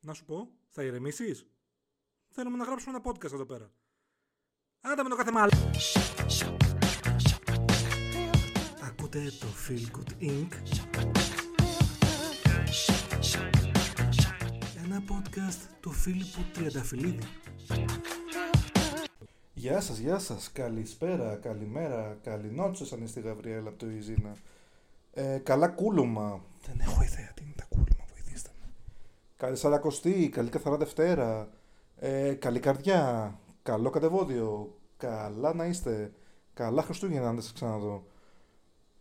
Να σου πω, θα ηρεμήσεις; Θέλουμε να γράψουμε ένα podcast εδώ πέρα. Άντε με το κάθε μάλλον. Ακούτε το Feel Good Inc. Ένα podcast του Φίλιππου Τριανταφυλλίδη. Γεια σας, γεια σας. Καλησπέρα, καλημέρα, καληνότσες αν είστε η Γαβριέλα από το Ιζίνα. Ε, καλά κούλουμα. Δεν έχω ιδέα τι είναι τα κούλουμα, βοηθήστε με. Καλή Σαρακοστή, καλή Καθαρά Δευτέρα. Ε, καλή καρδιά, καλό κατεβόδιο, καλά να είστε. Καλά Χριστούγεννα αν δεν σας ξαναδώ.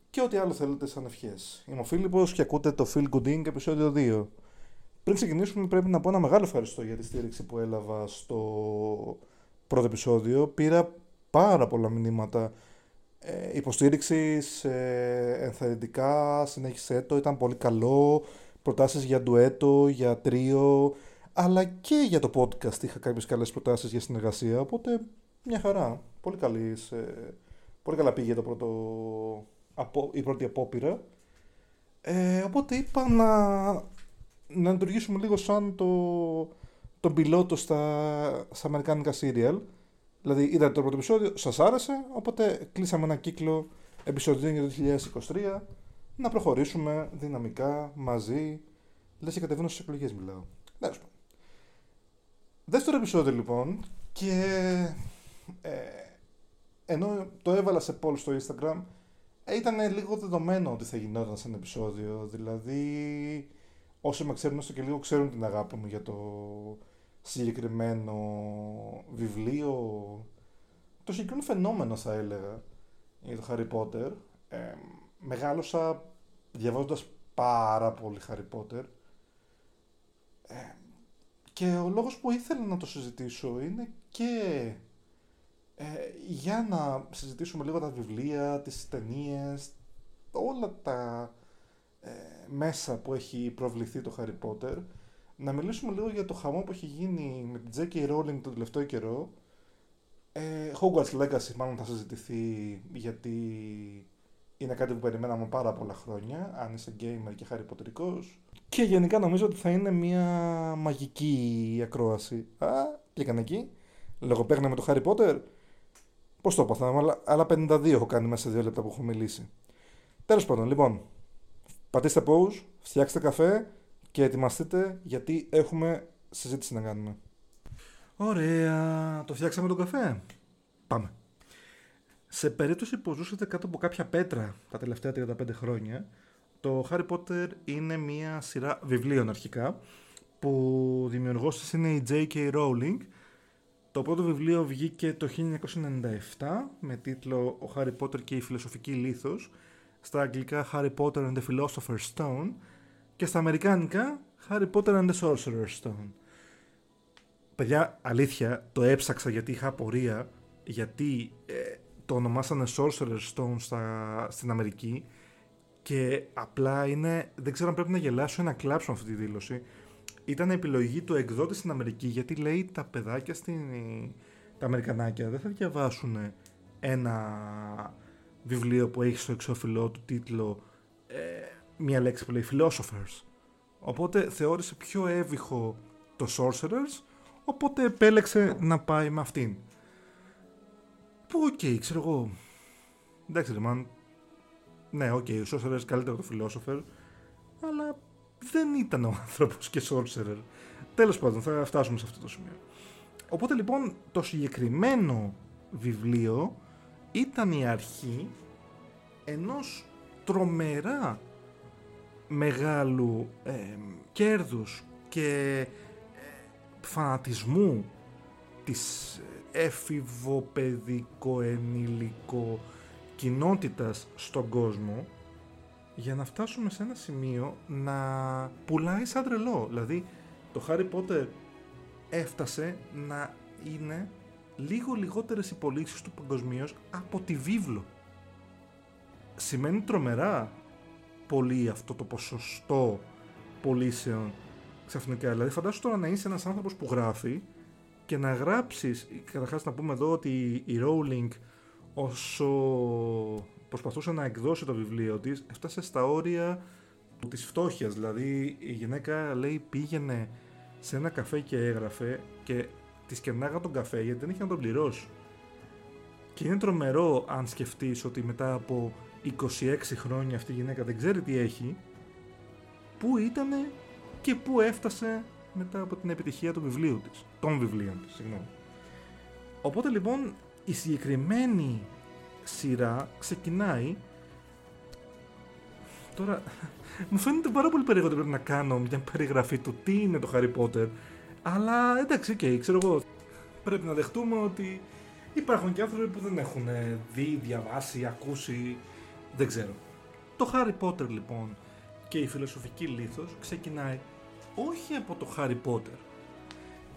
Και ό,τι άλλο θέλετε σαν ευχές. Είμαι ο Φίλιππος και ακούτε το Feel Good Inc. επεισόδιο 2. Πριν ξεκινήσουμε πρέπει να πω ένα μεγάλο ευχαριστώ για τη στήριξη που έλαβα στο πρώτο επεισόδιο. Πήρα πάρα πολλά μηνύματα ε, υποστήριξης, ε, ενθαρρυντικά, συνέχισε το, ήταν πολύ καλό, προτάσεις για ντουέτο, για τρίο, αλλά και για το podcast είχα κάποιες καλές προτάσεις για συνεργασία, οπότε μια χαρά, πολύ, καλής, ε, πολύ καλά πήγε το πρώτο, απο, η πρώτη απόπειρα. Ε, οπότε είπα να, να λειτουργήσουμε λίγο σαν το, τον πιλότο στα, στα αμερικάνικα serial. Δηλαδή είδατε το πρώτο επεισόδιο, σας άρεσε, οπότε κλείσαμε ένα κύκλο επεισόδιο για το 2023 να προχωρήσουμε δυναμικά, μαζί, λες και κατεβαίνω στις εκλογές μιλάω. Τέλος πάντων. Δεύτερο επεισόδιο λοιπόν και ε, ενώ το έβαλα σε poll στο Instagram ε, ήταν λίγο δεδομένο ότι θα γινόταν σαν επεισόδιο, δηλαδή όσοι με ξέρουν έστω και λίγο ξέρουν την αγάπη μου για το συγκεκριμένο βιβλίο, το συγκεκριμένο φαινόμενο θα έλεγα για το Harry Potter. Ε, μεγάλωσα διαβάζοντας πάρα πολύ Harry Potter ε, και ο λόγος που ήθελα να το συζητήσω είναι και ε, για να συζητήσουμε λίγο τα βιβλία, τις ταινίες, όλα τα ε, μέσα που έχει προβληθεί το Harry Potter να μιλήσουμε λίγο για το χαμό που έχει γίνει με την J.K. Rowling τον τελευταίο καιρό. Ε, Hogwarts Legacy μάλλον θα συζητηθεί γιατί είναι κάτι που περιμέναμε πάρα πολλά χρόνια, αν είσαι gamer και χαριποτρικός. Και γενικά νομίζω ότι θα είναι μια μαγική ακρόαση. Α, κλείκανε εκεί. Λογοπαίγνα με το Harry Potter. Πώς το έπαθα, αλλά, αλλά 52 έχω κάνει μέσα σε δύο λεπτά που έχω μιλήσει. Τέλος πάντων, λοιπόν, πατήστε pause, φτιάξτε καφέ, και ετοιμαστείτε γιατί έχουμε συζήτηση να κάνουμε. Ωραία. Το φτιάξαμε τον καφέ. Πάμε. Σε περίπτωση που ζούσατε κάτω από κάποια πέτρα τα τελευταία 35 χρόνια, το Harry Potter είναι μια σειρά βιβλίων αρχικά, που δημιουργός της είναι η J.K. Rowling. Το πρώτο βιβλίο βγήκε το 1997 με τίτλο «Ο Harry Potter και η φιλοσοφική λίθος», στα αγγλικά Harry Potter and the Philosopher's Stone και στα αμερικάνικα Harry Potter and the Sorcerer's Stone. Παιδιά, αλήθεια, το έψαξα γιατί είχα απορία γιατί ε, το ονομάσανε Sorcerer's Stone στα, στην Αμερική και απλά είναι, δεν ξέρω αν πρέπει να γελάσω ή να κλάψω αυτή τη δήλωση. Ήταν επιλογή του εκδότη στην Αμερική γιατί λέει τα παιδάκια στην, τα Αμερικανάκια δεν θα διαβάσουν ένα βιβλίο που έχει στο εξώφυλλό του τίτλο ε, μία λέξη που λέει philosophers. Οπότε θεώρησε πιο εύηχο το sorcerers, οπότε επέλεξε να πάει με αυτήν. Που OK, okay, ξέρω εγώ. Εντάξει, ρε man. Ναι, OK, okay, ο sorcerer καλύτερο από το philosopher, αλλά δεν ήταν ο άνθρωπος και sorcerer. Τέλος πάντων, θα φτάσουμε σε αυτό το σημείο. Οπότε λοιπόν το συγκεκριμένο βιβλίο ήταν η αρχή ενός τρομερά μεγάλου ε, κέρδους και ε, φανατισμού της εφηβοπαιδικό ενήλικο κοινότητας στον κόσμο για να φτάσουμε σε ένα σημείο να πουλάει σαν τρελό. Δηλαδή το Harry Potter έφτασε να είναι λίγο λιγότερες υπολήξεις του παγκοσμίως από τη βίβλο. Σημαίνει τρομερά πολύ αυτό το ποσοστό πωλήσεων ξαφνικά. Δηλαδή, φαντάσου τώρα να είσαι ένας άνθρωπος που γράφει και να γράψεις. Καταρχάς, να πούμε εδώ ότι η Rowling, όσο προσπαθούσε να εκδώσει το βιβλίο της, έφτασε στα όρια της φτώχειας. Δηλαδή, η γυναίκα λέει πήγαινε σε ένα καφέ και έγραφε και της κερνάγα τον καφέ γιατί δεν είχε να τον πληρώσει. Και είναι τρομερό αν σκεφτείς ότι μετά από 26 χρόνια αυτή η γυναίκα δεν ξέρει τι έχει, πού ήταν και πού έφτασε μετά από την επιτυχία του βιβλίου της, των βιβλίων της, συγγνώμη. Οπότε λοιπόν η συγκεκριμένη σειρά ξεκινάει Τώρα, μου φαίνεται πάρα πολύ περίεργο ότι πρέπει να κάνω μια περιγραφή του τι είναι το Harry Potter. Αλλά εντάξει, okay, ξέρω εγώ. Πρέπει να δεχτούμε ότι υπάρχουν και άνθρωποι που δεν έχουν δει, διαβάσει, ακούσει. Δεν ξέρω. Το Harry Potter λοιπόν και η φιλοσοφική λήθος ξεκινάει όχι από το Harry Potter.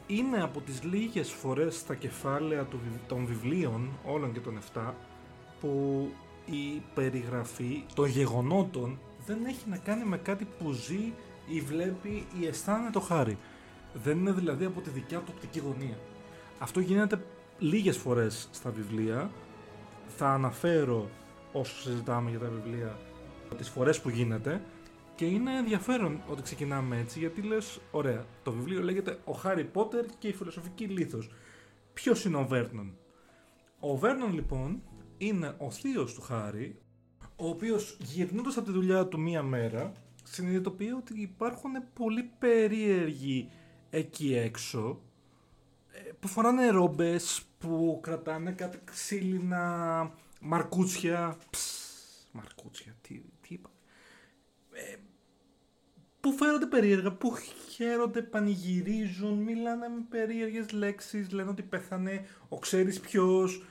Είναι από τις λίγες φορές στα κεφάλαια των βιβλίων, όλων και των 7, που η περιγραφή των γεγονότων δεν έχει να κάνει με κάτι που ζει ή βλέπει ή αισθάνεται το χάρη. Δεν είναι δηλαδή από τη δικιά του οπτική γωνία. Αυτό γίνεται λίγες φορές στα βιβλία. Θα αναφέρω όσο συζητάμε για τα βιβλία τις φορές που γίνεται και είναι ενδιαφέρον ότι ξεκινάμε έτσι γιατί λες ωραία το βιβλίο λέγεται ο Χάρι Πότερ και η φιλοσοφική λίθος. Ποιος είναι ο Βέρνον; Ο Βέρνον λοιπόν είναι ο θείος του Χάρη ο οποίος γυρνώντας από τη δουλειά του μία μέρα συνειδητοποιεί ότι υπάρχουν πολύ περίεργοι εκεί έξω ε, που φοράνε ρόμπες, που κρατάνε κάτι ξύλινα μαρκούτσια. Ψ, μαρκούτσια, τι, τι είπα. Ε, που φέρονται περίεργα, που χαίρονται, πανηγυρίζουν, μιλάνε με περίεργες λέξεις, λένε ότι πέθανε ο ξέρεις ποιος.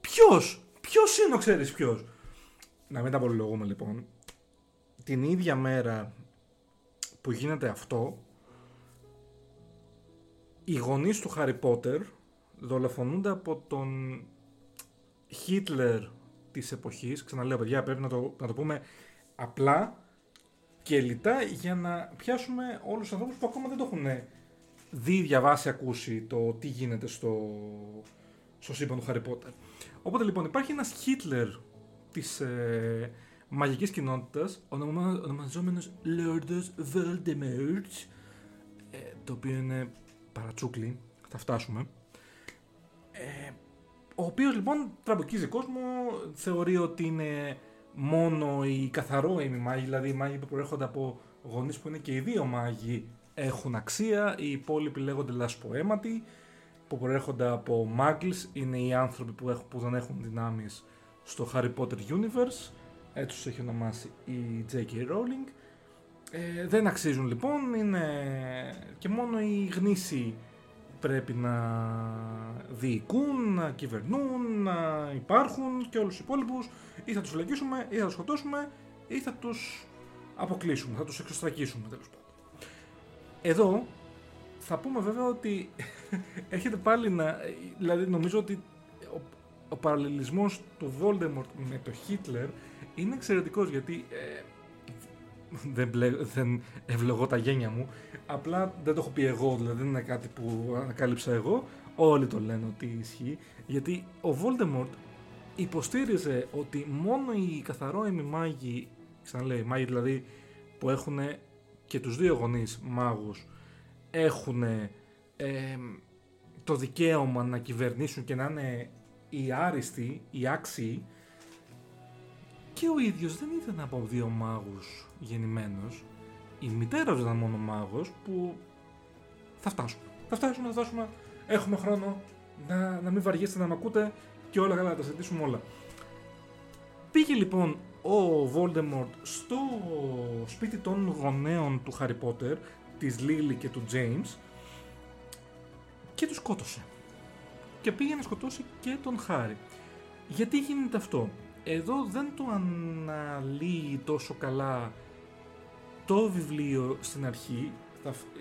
Ποιος! Ποιος είναι ο ξέρεις ποιος! να μην τα απολογούμε λοιπόν, την ίδια μέρα που γίνεται αυτό, οι γονείς του Χάρι Πότερ δολοφονούνται από τον Χίτλερ της εποχής. Ξαναλέω παιδιά πρέπει να το, να το πούμε απλά και λιτά για να πιάσουμε όλους τους ανθρώπους που ακόμα δεν το έχουν δει, διαβάσει, ακούσει το τι γίνεται στο, στο σύμπαν του Χάρι Πότερ. Οπότε λοιπόν υπάρχει ένας Χίτλερ της ε, μαγικής κοινότητας, ονομα, ονομαζόμενος Lordos Voldemort, ε, το οποίο είναι παρατσούκλι, θα φτάσουμε. Ε, ο οποίος λοιπόν τραμποκίζει κόσμο, θεωρεί ότι είναι μόνο οι καθαρό οι μάγοι, δηλαδή οι μάγοι που προέρχονται από γονείς που είναι και οι δύο μάγοι έχουν αξία, οι υπόλοιποι λέγονται λασποέματοι, που προέρχονται από Muggles, είναι οι άνθρωποι που, έχουν, που δεν έχουν δυνάμεις στο Harry Potter Universe, έτσι τους έχει ονομάσει η J.K. Rowling. Ε, δεν αξίζουν λοιπόν, είναι και μόνο οι γνήσιοι πρέπει να διοικούν, να κυβερνούν, να υπάρχουν και όλους τους υπόλοιπους ή θα τους φυλακίσουμε ή θα τους σκοτώσουμε ή θα τους αποκλείσουμε, θα τους εξωστρακίσουμε τέλος πάντων. Εδώ θα πούμε βέβαια ότι έχετε πάλι να... Δηλαδή νομίζω ότι ο παραλληλισμός του Voldemort με το Hitler είναι εξαιρετικός γιατί ε, δεν, δεν ευλογώ τα γένια μου απλά δεν το έχω πει εγώ δηλαδή δεν είναι κάτι που ανακάλυψα εγώ όλοι το λένε ότι ισχύει γιατί ο Voldemort υποστήριζε ότι μόνο οι καθαρόιμοι μάγοι ξαναλέει μάγοι δηλαδή που έχουν και τους δύο γονείς μάγους έχουν ε, το δικαίωμα να κυβερνήσουν και να είναι οι άριστοι, οι άξιοι και ο ίδιος δεν ήταν από δύο μάγους γεννημένος. Η μητέρας ήταν μόνο μάγος που θα φτάσουμε. Θα φτάσουμε, θα φτάσουμε. Έχουμε χρόνο να, να μην βαριέστε να με ακούτε και όλα καλά, να τα συζητήσουμε όλα. Πήγε λοιπόν ο Voldemort στο σπίτι των γονέων του Harry Potter, της Lily και του James και τους σκότωσε και πήγε να σκοτώσει και τον Χάρη. Γιατί γίνεται αυτό; Εδώ δεν το αναλύει τόσο καλά το βιβλίο στην αρχή,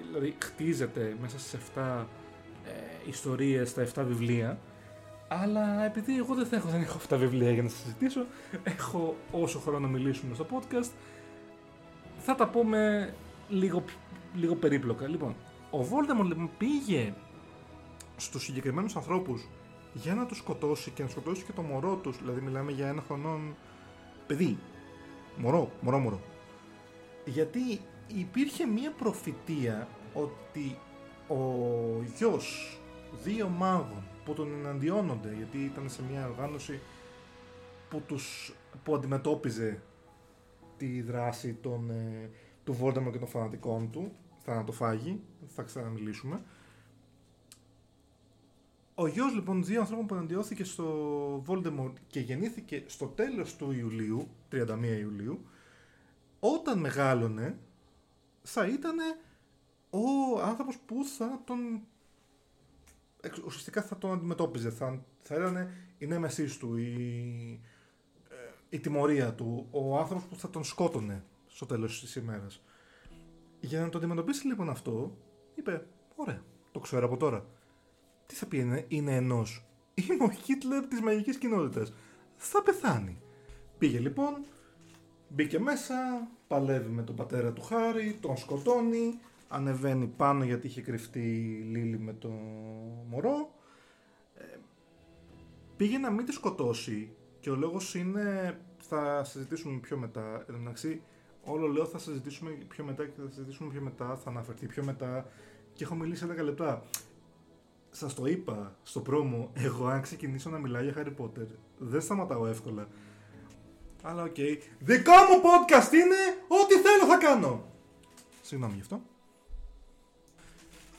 δηλαδή χτίζεται μέσα στις 7 ε, ιστορίες, στα 7 βιβλία, αλλά επειδή εγώ δεν, θα έχω, δεν έχω αυτά βιβλία για να συζητήσω, έχω όσο χρόνο να μιλήσουμε στο podcast, θα τα πούμε λίγο, λίγο περίπλοκα. Λοιπόν, ο Voldemort λοιπόν πήγε στους συγκεκριμένους ανθρώπους για να τους σκοτώσει και να σκοτώσει και το μωρό τους, δηλαδή μιλάμε για ένα χρονών παιδί, μωρό, μωρό μωρό. Γιατί υπήρχε μία προφητεία ότι ο γιος δύο μάγων που τον εναντιώνονται γιατί ήταν σε μια οργάνωση που, τους, που αντιμετώπιζε τη δράση των, ε, του Voldemort και των φανατικών του. Θανατοφάγη, θα ξαναμιλήσουμε. Ο γιος λοιπόν δύο ανθρώπων που εναντιώθηκε στο Voldemort και γεννήθηκε στο τέλος του Ιουλίου, 31 Ιουλίου, όταν μεγάλωνε θα ήταν ο άνθρωπος που θα τον ουσιαστικά θα τον αντιμετώπιζε, θα, θα ήταν η νέμεσής του, η, ε, η τιμωρία του, ο άνθρωπος που θα τον σκότωνε στο τέλος της ημέρας. Για να το αντιμετωπίσει λοιπόν αυτό, είπε, ωραία, το ξέρω από τώρα. Τι θα πει είναι, είναι ενός. Είμαι ο Χίτλερ της μαγικής κοινότητας. Θα πεθάνει. Πήγε λοιπόν, μπήκε μέσα, παλεύει με τον πατέρα του Χάρη, τον σκοτώνει, ανεβαίνει πάνω γιατί είχε κρυφτεί η Λίλη με το μωρό. Ε, πήγε να μην τη σκοτώσει και ο λόγος είναι, θα συζητήσουμε πιο μετά, εντάξει, όλο λέω θα συζητήσουμε πιο μετά και θα συζητήσουμε πιο μετά, θα αναφερθεί πιο μετά και έχω μιλήσει 10 λεπτά. Σας το είπα στο promo, εγώ αν ξεκινήσω να μιλάω για Harry Potter, δεν σταματάω εύκολα. Αλλά OK. Okay. Δικό μου podcast είναι ό,τι θέλω θα κάνω. Συγγνώμη γι' αυτό.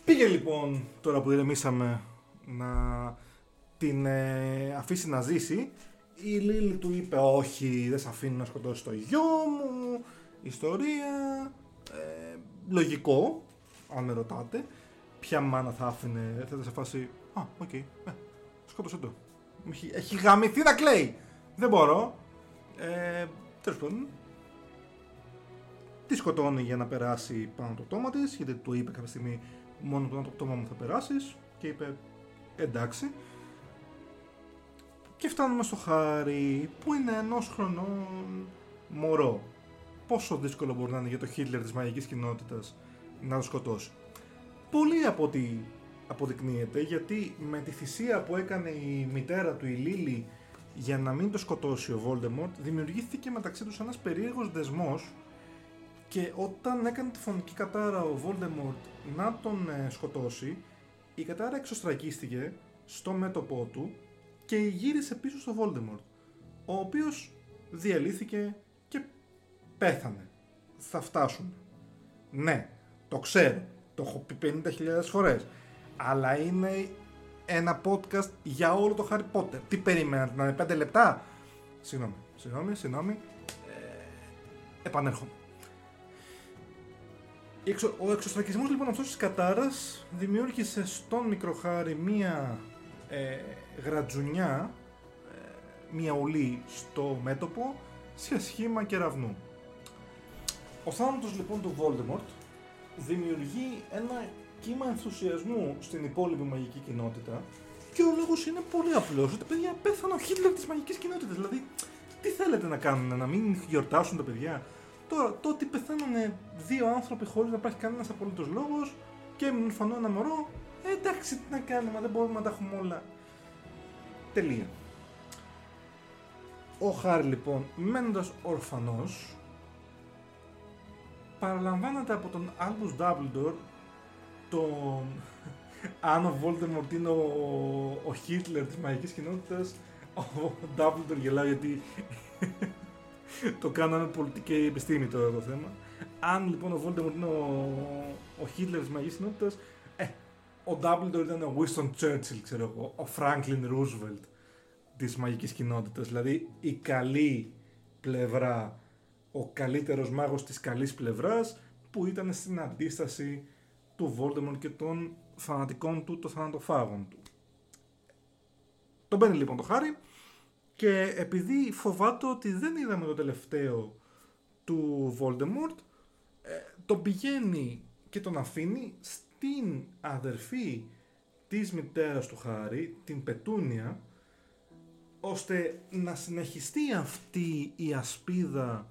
Πήγε λοιπόν, τώρα που ηρεμήσαμε, να την ε, αφήσει να ζήσει. Η Λίλη του είπε όχι, δεν σε αφήνω να σκοτώσεις το γιο μου. Ιστορία. Ε, λογικό, αν με ρωτάτε. Ποια μάνα θα άφηνε, θα ήταν σε φάση. Α, OK, okay, ε, σκότωσε το. Έχει, έχει γαμηθεί να κλαίει. Δεν μπορώ. Ε, Τέλος πάντων, τη σκοτώνει για να περάσει πάνω το πτώμα της, γιατί του είπε κάποια στιγμή μόνο το πτώμα μου θα περάσεις. Και είπε εντάξει. Και φτάνουμε στο Χάρι που είναι ενός χρονών μωρό. Πόσο δύσκολο μπορεί να είναι για το Χίτλερ της μαγικής κοινότητας να το σκοτώσει. Πολύ από ό,τι αποδεικνύεται γιατί με τη θυσία που έκανε η μητέρα του η Λίλη για να μην το σκοτώσει ο Voldemort δημιουργήθηκε μεταξύ τους ένας περίεργος δεσμός και όταν έκανε τη φωνική κατάρα ο Voldemort να τον ε, σκοτώσει η κατάρα εξωστρακίστηκε στο μέτωπό του και γύρισε πίσω στο Voldemort ο οποίος διαλύθηκε και πέθανε. Θα φτάσουν. Ναι, το ξέρω. Το έχω πει 50.000 φορές. Αλλά είναι ένα podcast για όλο το Harry Potter. Τι περιμένατε, να είναι 5 λεπτά; Συγγνώμη, συγγνώμη, συγγνώμη. Ε, επανέρχομαι. Ο εξωστρακισμός λοιπόν αυτός της κατάρας δημιούργησε στον μικρό Χάρη μία ε, γρατζουνιά, ε, μία ουλή στο μέτωπο σε σχήμα κεραυνού. Ο θάνατος λοιπόν του Voldemort δημιουργεί ένα κύμα ενθουσιασμού στην υπόλοιπη μαγική κοινότητα και ο λόγος είναι πολύ απλός. Ότι παιδιά πέθανε ο Χίτλερ της μαγικής κοινότητας. Δηλαδή, τι θέλετε να κάνουν, να μην γιορτάσουν τα παιδιά; Τώρα, το ότι πεθαίνουν δύο άνθρωποι χωρίς να υπάρχει κανένας απολύτως λόγος και έμεινε φανώ ένα μωρό, ε, εντάξει, τι να κάνουμε, δεν μπορούμε να τα έχουμε όλα. Τελεία. Ο Χάρη λοιπόν, μένοντας ορφανός, παραλαμβάνεται από τον Albus Dumbledore τον... Αν ο Voldemort είναι ο, ο Hitler της μαγικής κοινότητας, ο Dumbledore γελάει γιατί το κάναμε πολιτική επιστήμη τώρα το θέμα. Αν λοιπόν ο Voldemort είναι ο, ο Hitler της μαγικής κοινότητας, ε, ο Dumbledore ήταν ο Winston Churchill, ξέρω εγώ, ο Franklin Roosevelt της μαγικής κοινότητας. Δηλαδή η καλή πλευρά ο καλύτερος μάγος της καλής πλευράς που ήταν στην αντίσταση του Voldemort και των φανατικών του, των θανατοφάγων του. Τον μπαίνει λοιπόν το χάρι και επειδή φοβάται ότι δεν είδαμε το τελευταίο του Voldemort ε, τον πηγαίνει και τον αφήνει στην αδερφή της μητέρας του Χάρη, την Πετούνια, ώστε να συνεχιστεί αυτή η ασπίδα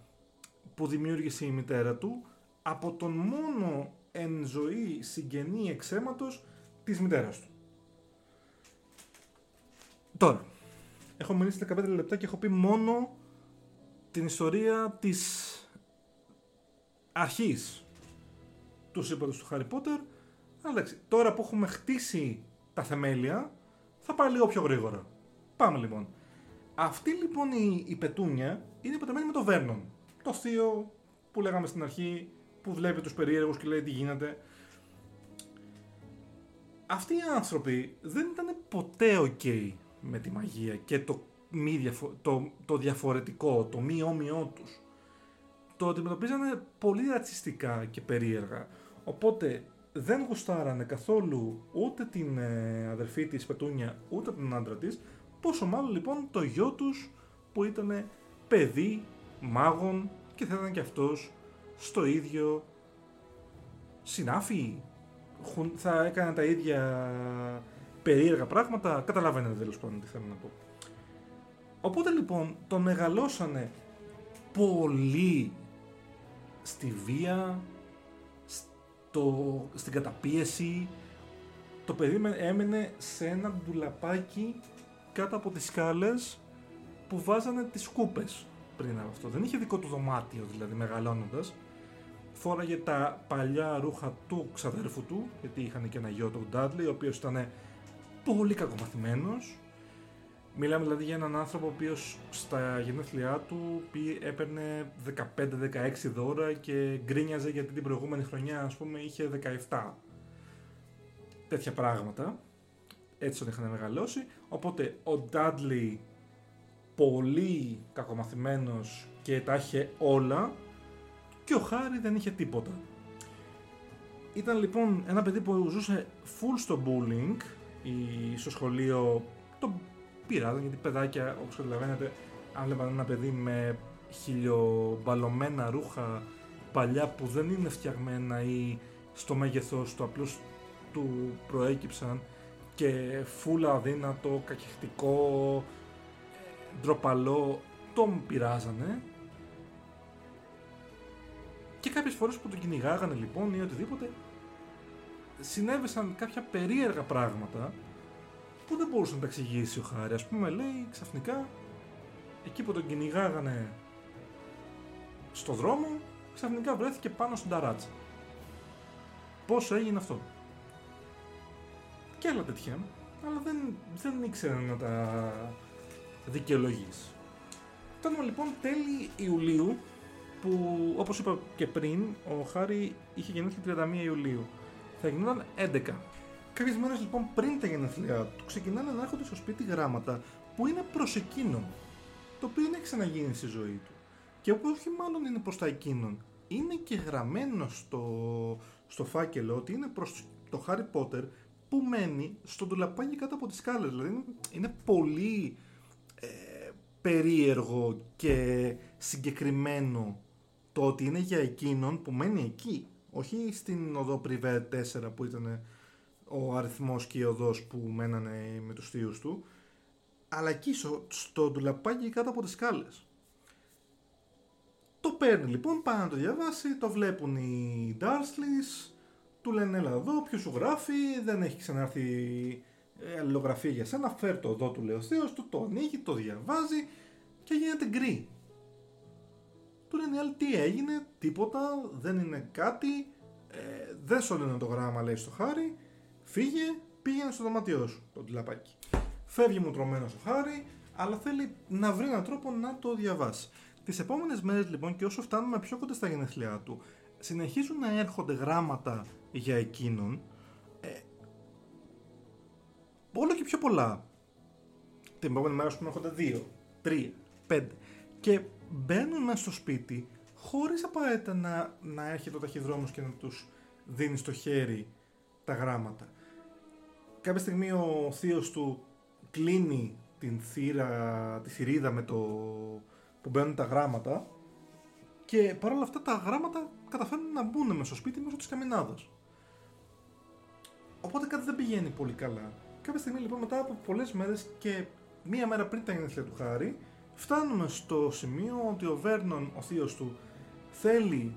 που δημιούργησε η μητέρα του από τον μόνο εν ζωή συγγενή εξαίματος της μητέρας του. Τώρα, έχω μιλήσει 15 λεπτά και έχω πει μόνο την ιστορία της αρχής του σύμπαντος του Χάρι Πότερ. Αλλά εντάξει, τώρα που έχουμε χτίσει τα θεμέλια, θα πάει λίγο πιο γρήγορα. Πάμε λοιπόν. Αυτή λοιπόν η, η πετούνια είναι πεταμένη με το Βέρνον. Το θείο που λέγαμε στην αρχή, που βλέπει τους περίεργους και λέει τι γίνεται. Αυτοί οι άνθρωποι δεν ήταν ποτέ ok με τη μαγεία και το, μη το, το διαφορετικό, το μη όμοιό τους. Το αντιμετωπίζανε πολύ ρατσιστικά και περίεργα. Οπότε δεν γουστάρανε καθόλου ούτε την ε, αδερφή της Πετούνια ούτε τον άντρα της πόσο μάλλον λοιπόν το γιο τους που ήταν παιδί μάγων και θα ήταν και αυτός στο ίδιο συνάφι θα έκανε τα ίδια περίεργα πράγματα καταλαβαίνετε τέλος πάντων τι θέλω να πω οπότε λοιπόν τον μεγαλώσανε πολύ στη βία στο, στην καταπίεση το παιδί έμενε σε ένα ντουλαπάκι κάτω από τις σκάλες που βάζανε τις σκούπες πριν από αυτό. Δεν είχε δικό του δωμάτιο δηλαδή μεγαλώνοντας. Φόραγε τα παλιά ρούχα του ξαδέρφου του, γιατί είχαν και ένα γιο του Ντάντλι, ο οποίος ήταν πολύ κακομαθημένος. Μιλάμε δηλαδή για έναν άνθρωπο ο οποίος στα γενέθλιά του έπαιρνε 15-16 δώρα και γκρίνιαζε γιατί την προηγούμενη χρονιά ας πούμε είχε 17. Τέτοια πράγματα. Έτσι τον είχαν μεγαλώσει. Οπότε ο Ντάντλι πολύ κακομαθημένος και τα είχε όλα και ο Χάρη δεν είχε τίποτα. Ήταν λοιπόν ένα παιδί που ζούσε full στο bullying ή στο σχολείο το πειράζαν γιατί παιδάκια όπως καταλαβαίνετε αν βλέπαν ένα παιδί με χιλιομπαλωμένα ρούχα παλιά που δεν είναι φτιαγμένα ή στο μέγεθος του απλώς του προέκυψαν και φούλα αδύνατο, κακεχτικό, ντροπαλό, τον πειράζανε. Και κάποιες φορές που τον κυνηγάγανε λοιπόν ή οτιδήποτε, συνέβησαν κάποια περίεργα πράγματα που δεν μπορούσε να τα εξηγήσει ο Χάρη. Ας πούμε λέει ξαφνικά, εκεί που τον κυνηγάγανε στο δρόμο, ξαφνικά βρέθηκε πάνω στην ταράτσα. Πώς έγινε αυτό; Και άλλα τέτοια, αλλά δεν, δεν ήξερε να τα δικαιολογήσει. Φτάνουμε λοιπόν τέλη Ιουλίου, που όπως είπα και πριν, ο Χάρη είχε γεννήθει 31 Ιουλίου. Θα γινόταν 11. Κάποιες μέρες λοιπόν πριν τα γενέθλιά του ξεκινάνε να έρχονται στο σπίτι γράμματα που είναι προς εκείνον. Το οποίο δεν έχει ξαναγίνει στη ζωή του. Και όπως όχι μάλλον είναι προς τα εκείνον, είναι και γραμμένο στο, στο φάκελο ότι είναι προς το Χάρι Πότερ που μένει στο ντουλαπάκι κάτω από τις σκάλες. Δηλαδή είναι πολύ ε, περίεργο και συγκεκριμένο το ότι είναι για εκείνον που μένει εκεί. Όχι στην οδό Πριβέ 4 που ήταν ο αριθμός και η οδός που μένανε με τους θείους του, αλλά εκεί στο, στο ντουλαπάκι κάτω από τις σκάλες. Το παίρνει λοιπόν, πάει να το διαβάσει, το βλέπουν οι Darsleys, του λένε έλα εδώ, ποιος σου γράφει, δεν έχει ξανάρθει ε, αλληλογραφία για σένα, φέρ το εδώ του λέει ο Θεός, του το ανοίγει, το διαβάζει και γίνεται γκρι. Του λένε άλλοι τι έγινε, τίποτα, δεν είναι κάτι, ε, δεν σου λένε το γράμμα λέει στο χάρι, φύγε, πήγαινε στο δωμάτιό σου, το τηλαπάκι. Φεύγει μου τρομένο ο χάρι, αλλά θέλει να βρει έναν τρόπο να το διαβάσει. Τις επόμενες μέρες λοιπόν και όσο φτάνουμε πιο κοντά στα γενέθλιά του, συνεχίζουν να έρχονται γράμματα για εκείνον ε, όλο και πιο πολλά. Την επόμενη μέρα, ας πούμε, έρχονται δύο, τρία, πέντε. Και μπαίνουν μέσα στο σπίτι χωρίς απαραίτητα να, να έρχεται ο ταχυδρόμος και να τους δίνει στο χέρι τα γράμματα. Κάποια στιγμή ο θείος του κλείνει την θύρα, τη θηρίδα με το που μπαίνουν τα γράμματα και παρόλα αυτά τα γράμματα καταφέρνουν να μπουν μέσα στο σπίτι μέσω της καμινάδας. Οπότε κάτι δεν πηγαίνει πολύ καλά. Κάποια στιγμή λοιπόν μετά από πολλές μέρες και μία μέρα πριν τα γενέθλια του Χάρη, φτάνουμε στο σημείο ότι ο Βέρνον, ο θείος του, θέλει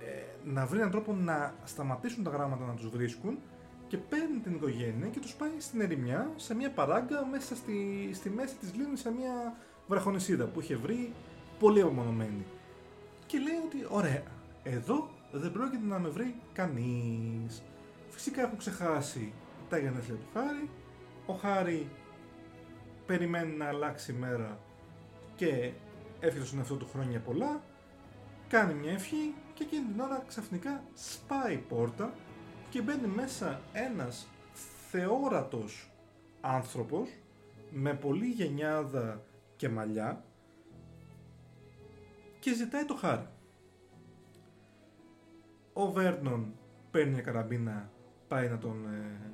ε, να βρει έναν τρόπο να σταματήσουν τα γράμματα να τους βρίσκουν και παίρνει την οικογένεια και τους πάει στην ερημιά, σε μια παράγκα μέσα στη, στη μέση της λίμνης, σε μια βραχονισίδα που είχε βρει πολύ απομονωμένη. Και λέει ότι ωραία, εδώ δεν πρόκειται να με βρει κανείς Φυσικά έχουν ξεχάσει τα γενέθλια του Χάρη. Ο Χάρη περιμένει να αλλάξει η μέρα και εύχεται στον εαυτό του χρόνια πολλά. Κάνει μια ευχή και εκείνη την ώρα ξαφνικά σπάει η πόρτα και μπαίνει μέσα ένας θεόρατος άνθρωπος με πολύ γενιάδα και μαλλιά και ζητάει το χάρη. Ο Βέρνον παίρνει μια καραμπίνα, πάει να τον ε,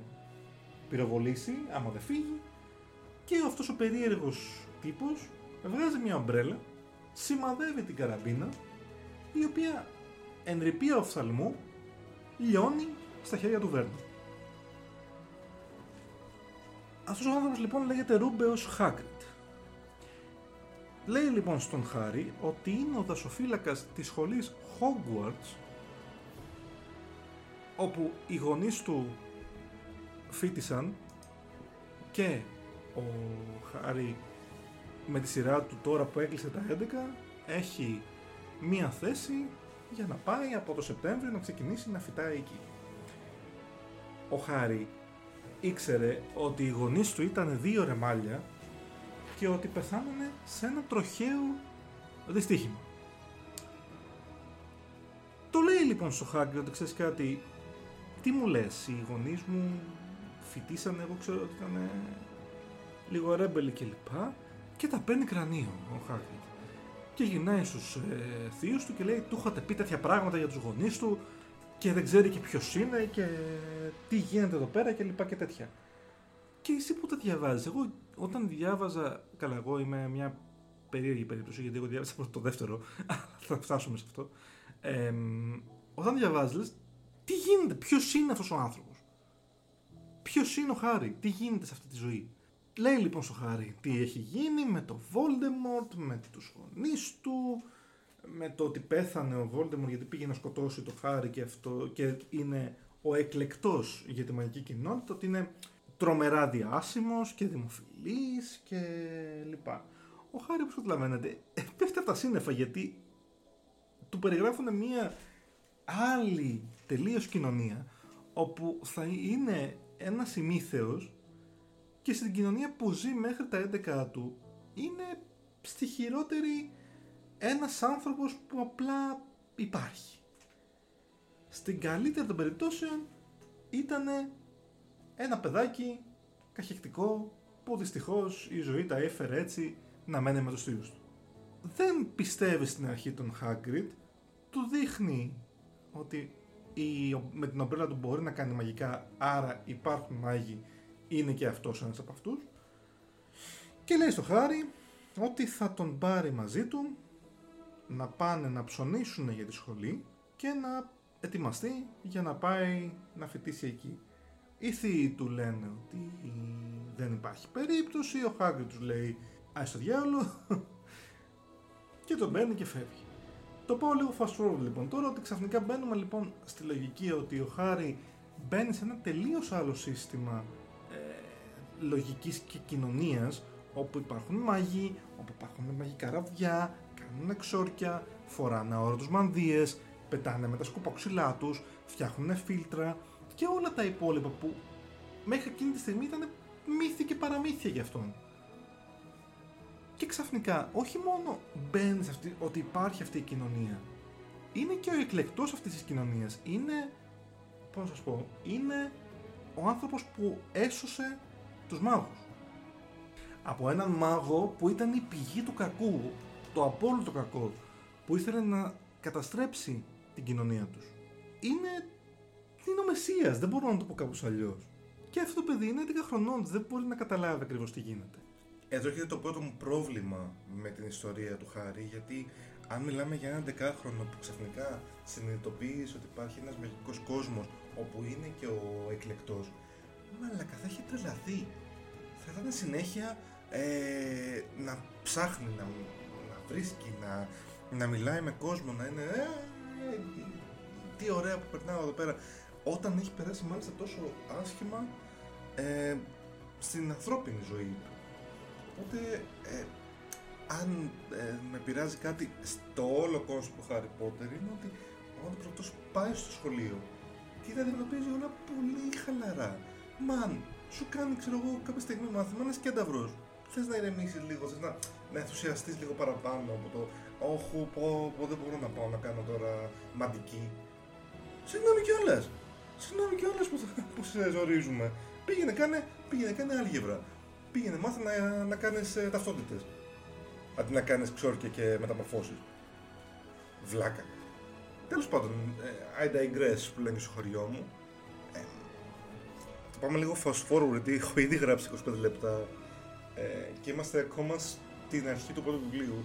πυροβολήσει, άμα δεν φύγει και αυτός ο περίεργος τύπος βγάζει μια ομπρέλα, σημαδεύει την καραμπίνα η οποία εν ρηπία οφθαλμού λιώνει στα χέρια του Βέρνον. Αυτός ο άνθρωπος λοιπόν λέγεται Ρούμπεος Χάγκριτ. Λέει λοιπόν στον Χάρη ότι είναι ο δασοφύλακας της σχολής Hogwarts όπου οι γονείς του φίτησαν και ο Χάρη με τη σειρά του τώρα που έκλεισε τα 11 έχει μία θέση για να πάει από το Σεπτέμβριο να ξεκινήσει να φυτάει εκεί. Ο Χάρη ήξερε ότι οι γονείς του ήταν δύο ρεμάλια και ότι πεθάνανε σε ένα τροχαίο δυστύχημα. Το λέει λοιπόν στο Χάγκρι ότι ξέρεις κάτι, τι μου λες, οι γονείς μου φοιτήσανε, εγώ ξέρω ότι ήταν λίγο ρέμπελοι κλπ. Και τα παίρνει κρανίο ο Χάγκρι. Και γυρνάει στους ε, θείους του και λέει του είχατε πει τέτοια πράγματα για τους γονείς του και δεν ξέρει και ποιος είναι και τι γίνεται εδώ πέρα και λοιπά και τέτοια. Και εσύ που τα διαβάζεις, εγώ όταν διάβαζα. Καλά, εγώ είμαι μια περίεργη περίπτωση γιατί εγώ διάβασα το δεύτερο, θα φτάσουμε σε αυτό. Ε, όταν διαβάζεις, λες, τι γίνεται, ποιος είναι αυτός ο άνθρωπος; Ποιος είναι ο Χάρη, τι γίνεται σε αυτή τη ζωή; Λέει λοιπόν στο Χάρη τι έχει γίνει με το Voldemort, με τους γονείς του, με το ότι πέθανε ο Voldemort γιατί πήγε να σκοτώσει το Χάρη και αυτό και είναι ο εκλεκτός για τη μαγική κοινότητα, ότι είναι τρομερά διάσημος και δημοφιλής και λοιπά. Ο Χάρη, όπως καταλαβαίνετε, πέφτει από τα σύννεφα γιατί του περιγράφουν μια άλλη τελείως κοινωνία όπου θα είναι ένας ημίθεος και στην κοινωνία που ζει μέχρι τα 11 του είναι στη χειρότερη ένας άνθρωπος που απλά υπάρχει. Στην καλύτερη των περιπτώσεων ήταν ένα παιδάκι καχεκτικό που δυστυχώς η ζωή τα έφερε έτσι να μένει με τους θείους του. Δεν πιστεύει στην αρχή τον Hagrid, του δείχνει ότι η, με την ομπρέλα του μπορεί να κάνει μαγικά, άρα υπάρχουν μάγοι, είναι και αυτός ένας από αυτούς. Και λέει στο Χάρη ότι θα τον πάρει μαζί του να πάνε να ψωνίσουν για τη σχολή και να ετοιμαστεί για να πάει να φοιτήσει εκεί. Οι θείοι του λένε ότι δεν υπάρχει περίπτωση, ο Χάγκρι τους λέει «Άι στο διάλογο» και τον παίρνει και φεύγει. Το πάω λίγο fast forward λοιπόν τώρα ότι ξαφνικά μπαίνουμε λοιπόν στη λογική ότι ο Χάρη μπαίνει σε ένα τελείως άλλο σύστημα ε, λογικής και κοινωνίας όπου υπάρχουν μάγοι, όπου υπάρχουν μαγικά ραβδιά, κάνουν εξόρκια, φοράνε αόρατους μανδύες, πετάνε με τα σκοπόξυλά τους, φτιάχνουν φίλτρα και όλα τα υπόλοιπα που μέχρι εκείνη τη στιγμή ήταν μύθι και παραμύθια για αυτόν. Και ξαφνικά, όχι μόνο μπαίνει αυτή, ότι υπάρχει αυτή η κοινωνία, είναι και ο εκλεκτός αυτής της κοινωνίας. Είναι, πώς να σας πω, είναι ο άνθρωπος που έσωσε τους μάγους. Από έναν μάγο που ήταν η πηγή του κακού, το απόλυτο κακό, που ήθελε να καταστρέψει την κοινωνία τους. Είναι, είναι ο Μεσσίας, δεν μπορώ να το πω κάπως αλλιώς. Και αυτό το παιδί είναι 11 χρονών, δεν μπορεί να καταλάβει ακριβώς τι γίνεται. Εδώ έχετε το πρώτο μου πρόβλημα με την ιστορία του Χάρη, γιατί αν μιλάμε για έναν δεκάχρονο που ξαφνικά συνειδητοποιεί ότι υπάρχει ένας μαγικός κόσμος όπου είναι και ο εκλεκτός, μαλακα θα έχει τρελαθεί. Θα ήταν συνέχεια ε, να ψάχνει, να, να βρίσκει, να, να μιλάει με κόσμο, να είναι ε, ε, τι ωραία που περνάω εδώ πέρα. Όταν έχει περάσει μάλιστα τόσο άσχημα ε, στην ανθρώπινη ζωή του. Οπότε, ε, αν ε, με πειράζει κάτι στο όλο κόσμο του Harry Potter είναι ότι ο άνθρωπος αυτός πάει στο σχολείο και τα αντιμετωπίζει όλα πολύ χαλαρά. Μαν, σου κάνει, ξέρω εγώ, κάποια στιγμή μάθημα ένα κένταυρο. Θες να ηρεμήσεις λίγο, θες να, να ενθουσιαστείς λίγο παραπάνω από το Όχι, πω, πω, δεν μπορώ να πάω να κάνω τώρα μαντική. Συγγνώμη κιόλας. Συγγνώμη κιόλας που, που σε ζορίζουμε. Πήγαινε, κάνε, πήγαινε, κάνε άλγευρα. Πήγαινε, μάθε να, να κάνεις ε, ταυτότητες. Αντί να κάνεις ξόρκια και μεταμορφώσεις. Βλάκα. Τέλος πάντων, ε, I digress που λένε στο χωριό μου. Ε, θα πάμε λίγο fast forward, γιατί έχω ήδη γράψει 25 λεπτά ε, και είμαστε ακόμα στην αρχή του πρώτου βιβλίου.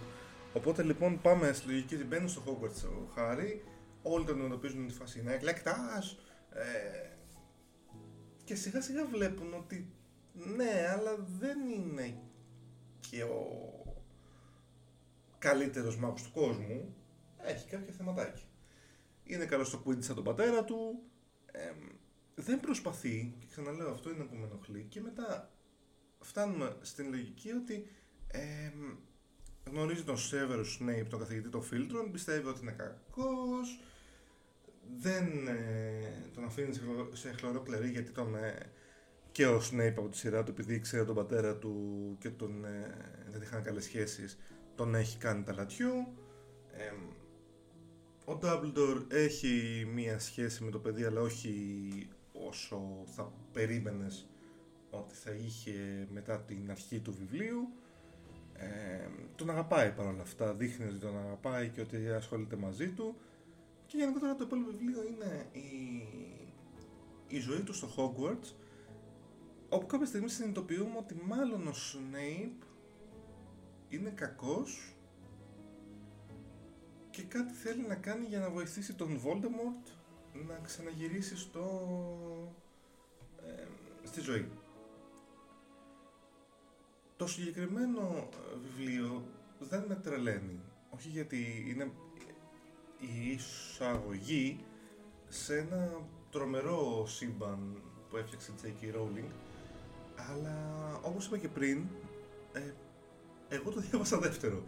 Οπότε λοιπόν πάμε στη λογική ότι μπαίνουν στο Hogwarts ο Χάρη, όλοι τον αντιμετωπίζουν τη φάση είναι εκλεκτάς. Ε, και σιγά σιγά βλέπουν ότι ναι, αλλά δεν είναι και ο καλύτερος μάγος του κόσμου. Έχει κάποια θεματάκια. Είναι καλός στο Quidditch σαν τον πατέρα του. Δεν προσπαθεί, και ξαναλέω αυτό είναι που με ενοχλεί. Και μετά φτάνουμε στην λογική ότι γνωρίζει τον Severus Snape, τον καθηγητή των φίλτρων, πιστεύει ότι είναι κακός, δεν ε, τον αφήνει σε χλωρό κλερί γιατί τον ε, και ο Snape από τη σειρά του επειδή ήξερε τον πατέρα του και τον, ε, δεν είχαν καλές σχέσεις τον έχει κάνει ταλατιού ο Dumbledore έχει μία σχέση με το παιδί αλλά όχι όσο θα περίμενες ότι θα είχε μετά την αρχή του βιβλίου. Ε, τον αγαπάει παρόλα αυτά, δείχνει ότι τον αγαπάει και ότι ασχολείται μαζί του. Και γενικότερα το υπόλοιπο βιβλίο είναι η, η ζωή του στο Hogwarts όπου κάποια στιγμή συνειδητοποιούμε ότι μάλλον ο Snape είναι κακός και κάτι θέλει να κάνει για να βοηθήσει τον Voldemort να ξαναγυρίσεις στο, ε, στη ζωή. Το συγκεκριμένο ε, βιβλίο δεν με τρελαίνει. Όχι γιατί είναι η εισαγωγή σε ένα τρομερό σύμπαν που έφτιαξε η J.K. Rowling αλλά όπως είπα και πριν ε, εγώ το διάβασα δεύτερο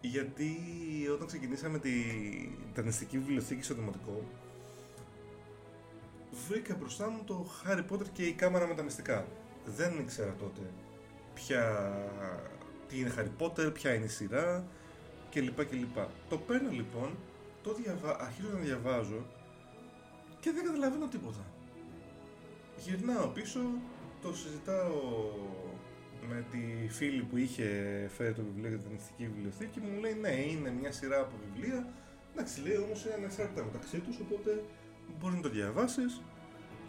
γιατί όταν ξεκινήσαμε την τανιστική βιβλιοθήκη στο δημοτικό βρήκα μπροστά μου το Harry Potter και η κάμερα με τα μυστικά δεν ήξερα τότε ποια, τι είναι Harry Potter, ποια είναι η σειρά κλπ. κλπ. Το παίρνω λοιπόν το διαβα... αρχίζω να διαβάζω και δεν καταλαβαίνω τίποτα. Γυρνάω πίσω, το συζητάω με τη φίλη που είχε φέρει το βιβλίο για την εθνική βιβλιοθήκη μου λέει ναι, είναι μια σειρά από βιβλία. Εντάξει, λέει όμως είναι ανεξάρτητα μεταξύ τους, οπότε μπορείς να το διαβάσεις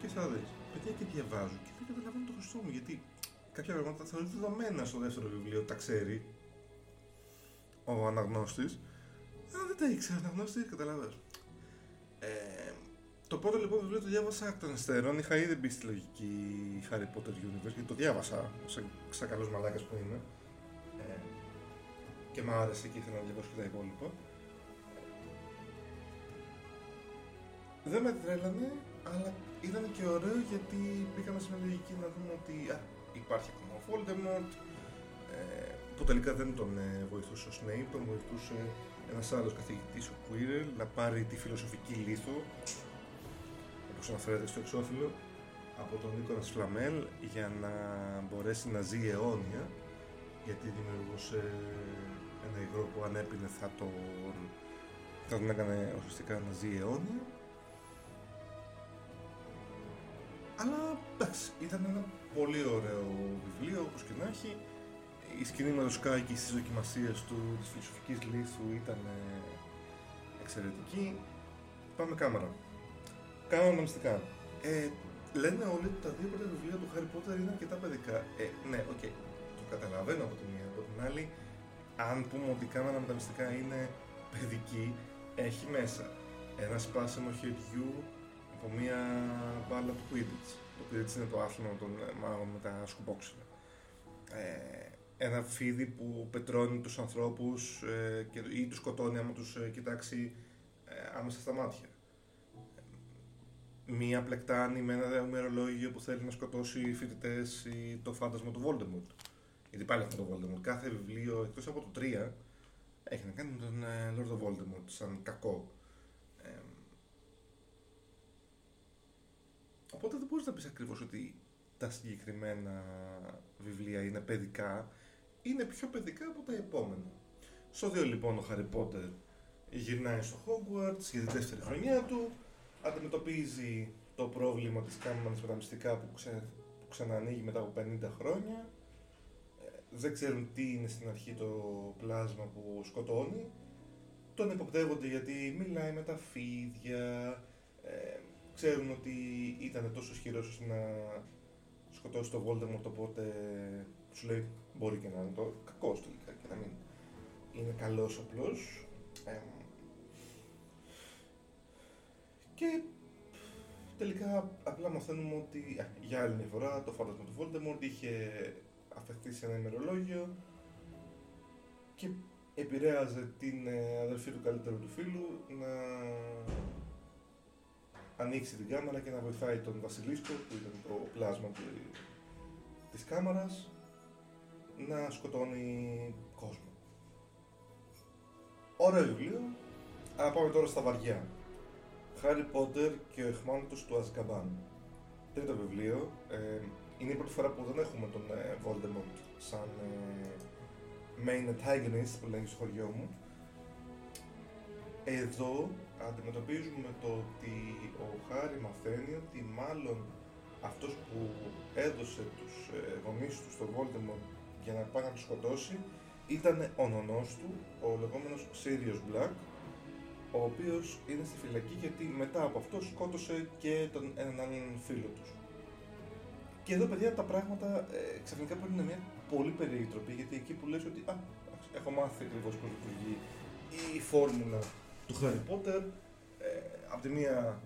και θα δεις. Παιδιά και διαβάζω και δεν καταλαβαίνω το χρωστό μου γιατί κάποια πράγματα θα θεωρείται δεδομένα στο δεύτερο βιβλίο, τα ξέρει ο αναγνώστης αλλά δεν τα ήξερα αναγνώστης, καταλαβαίνω. Ε, το πρώτο λοιπόν βιβλίο το διάβασα εκ των υστέρων. Είχα ήδη μπει στη λογική Harry Potter Universe γιατί το διάβασα σαν, σαν καλός μαλάκας που είμαι. Ε, και μ' άρεσε και ήθελα να διαβάσω και τα υπόλοιπα. Δεν με τρέλανε, αλλά ήταν και ωραίο γιατί μπήκαμε σε μια λογική να δούμε ότι α, υπάρχει ακόμα ο Voldemort, ε, που τελικά δεν τον ε, βοηθούσε ο Snape, τον βοηθούσε ένας άλλος καθηγητής, ο Quirrell, να πάρει τη φιλοσοφική λίθο, όπως αναφέρεται στο εξώφυλλο, από τον Νίκολας Φλαμέλ για να μπορέσει να ζει αιώνια γιατί δημιουργούσε ένα υγρό που αν έπινε θα τον, θα τον έκανε ουσιαστικά να ζει αιώνια αλλά εντάξει, ήταν ένα πολύ ωραίο βιβλίο όπως και να έχει η σκηνή με το Σκάκι στις δοκιμασίες του της φιλοσοφικής λίθου ήταν εξαιρετική. Πάμε Κάμαρα. Κάμαρα μυστικά. Ε, λένε όλοι ότι τα δύο πρώτα βιβλία του Harry Potter είναι αρκετά παιδικά. Ε, ναι, OK. Okay. Το καταλαβαίνω από τη μία. Από την άλλη, αν πούμε ότι η κάμερα με τα μυστικά είναι παιδική, έχει μέσα ένα σπάσιμο χεριού από μία μπάλα του Quidditch. Το Quidditch είναι το άθλημα των μάγων με τα σκουπόξυλα. Ε, ένα φίδι που πετρώνει τους ανθρώπους ε, και, ή τους σκοτώνει άμα τους ε, κοιτάξει ε, άμεσα στα μάτια. Μία πλεκτάνη με ένα ημερολόγιο που θέλει να σκοτώσει φοιτητές ή το φάντασμα του Voldemort. Γιατί πάλι αυτό το Voldemort. Κάθε βιβλίο εκτός από το 3 έχει να κάνει με τον ε, Lord of Voldemort σαν κακό. Οπότε δεν μπορείς να πεις ακριβώς ότι τα συγκεκριμένα βιβλία είναι παιδικά, είναι πιο παιδικά από τα επόμενα. Στο δύο λοιπόν ο Χάρι Πότερ γυρνάει στο Hogwarts για τη δεύτερη χρονιά του, αντιμετωπίζει το πρόβλημα της κάμαρας με τα μυστικά που, ξε, που ξανανοίγει μετά από 50 χρόνια. Ε, δεν ξέρουν τι είναι στην αρχή το πλάσμα που σκοτώνει. Τον υποπτεύονται γιατί μιλάει με τα φίδια. Ε, ξέρουν ότι ήταν τόσο ισχυρό ώστε να σκοτώσει το Voldemort, οπότε σου λέει μπορεί και να είναι το κακό του και να μην είναι καλός απλώς. Ε, και τελικά απλά μαθαίνουμε ότι για άλλη μια φορά το φάντασμα του Voldemort είχε αφαιθεί σε ένα ημερολόγιο και επηρέαζε την ε, αδελφή του καλύτερου του φίλου να ανοίξει την κάμερα και να βοηθάει τον Βασιλίσκο, που ήταν το πλάσμα της κάμαρας, να σκοτώνει κόσμο. Ωραίο βιβλίο, αλλά πάμε τώρα στα βαριά. Χάρι Πότερ και ο εχμάλωτος του Αζκαμπάν. Τρίτο βιβλίο. Ε, είναι η πρώτη φορά που δεν έχουμε τον ε, Voldemort σαν ε, main antagonist που λέγει στο χωριό μου. Εδώ αντιμετωπίζουμε το ότι ο Χάρη μαθαίνει ότι μάλλον αυτός που έδωσε τους ε, γονείς του στον Voldemort για να πάει να τους σκοτώσει ήταν ο νονός του, ο λεγόμενος Sirius Black, ο οποίος είναι στη φυλακή γιατί μετά από αυτό σκότωσε και τον έναν άλλον φίλο τους. Και εδώ παιδιά τα πράγματα ε, ξαφνικά παίρνουν μια πολύ περίεργη τροπή γιατί εκεί που λες ότι α, έχω μάθει ακριβώς πώς λειτουργεί η φόρμουλα του Harry Potter. Ε, απ' τη μία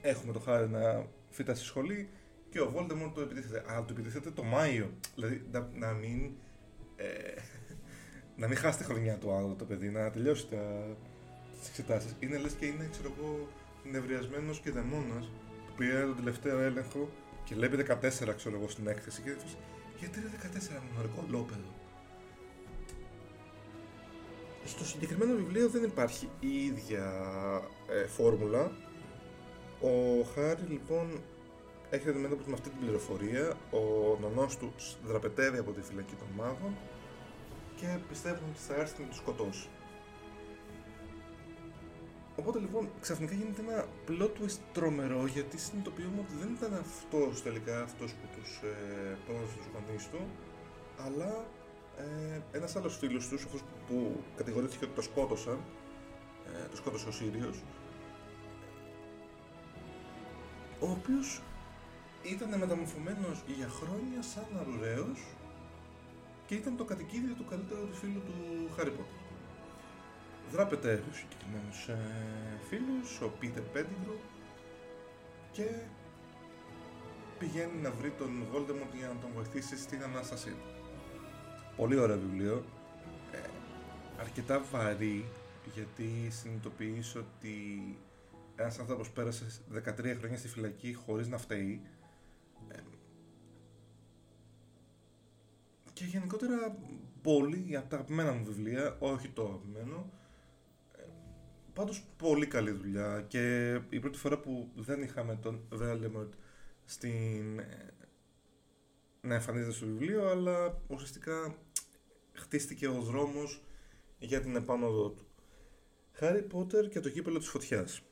έχουμε το Harry να φύτα στη σχολή και ο Voldemort το επιτίθεται. Αλλά το επιτίθεται το Μάιο. Δηλαδή να, να μην. Ε, να μην χάσει τη χρονιά του άλλο το παιδί, να τελειώσει τα, τις εξετάσεις. Είναι λες και είναι, ξέρω εγώ, νευριασμένος και δαιμόνας που πήρε τον τελευταίο έλεγχο και βλέπει 14, ξέρω εγώ, στην έκθεση. Και γιατί είναι 14 μονορικό λόπεδο. Στο συγκεκριμένο βιβλίο δεν υπάρχει η ίδια ε, φόρμουλα. Ο Χάρη λοιπόν έχει αντιμέτωπο με αυτή την πληροφορία. Ο νονός του δραπετεύει από τη φυλακή των μάγων και πιστεύουν ότι θα έρθει να τους σκοτώσει. Οπότε λοιπόν ξαφνικά γίνεται ένα plot twist τρομερό γιατί συνειδητοποιούμε ότι δεν ήταν αυτός τελικά αυτός που τους ε, πρόδωσε τους γονείς του, αλλά ε, ένας άλλος φίλος τους, αυτό που κατηγορήθηκε ότι το σκότωσαν, ε, το σκότωσε ο Σύριος, ο οποίος ήταν μεταμορφωμένος για χρόνια σαν αρουραίος και ήταν το κατοικίδιο του καλύτερου του φίλου του Χάρι Πότερ. Δράπεται του συγκεκριμένου ε, φίλου, ο Πίτερ Πέντιγκρου και πηγαίνει να βρει τον Voldemort για να τον βοηθήσει στην Ανάστασή του. Πολύ ωραίο βιβλίο. Ε, αρκετά βαρύ γιατί συνειδητοποιείς ότι ένας άνθρωπος πέρασε 13 χρόνια στη φυλακή χωρίς να φταίει ε, και γενικότερα πολύ από τα αγαπημένα μου βιβλία, όχι το αγαπημένο, ε, πάντως πολύ καλή δουλειά και η πρώτη φορά που δεν είχαμε τον Voldemort στην ε, να εμφανίζεται στο βιβλίο, αλλά ουσιαστικά χτίστηκε ο δρόμος για την επάνωδό του. Χάρι Πότερ και το κύπελο της φωτιάς.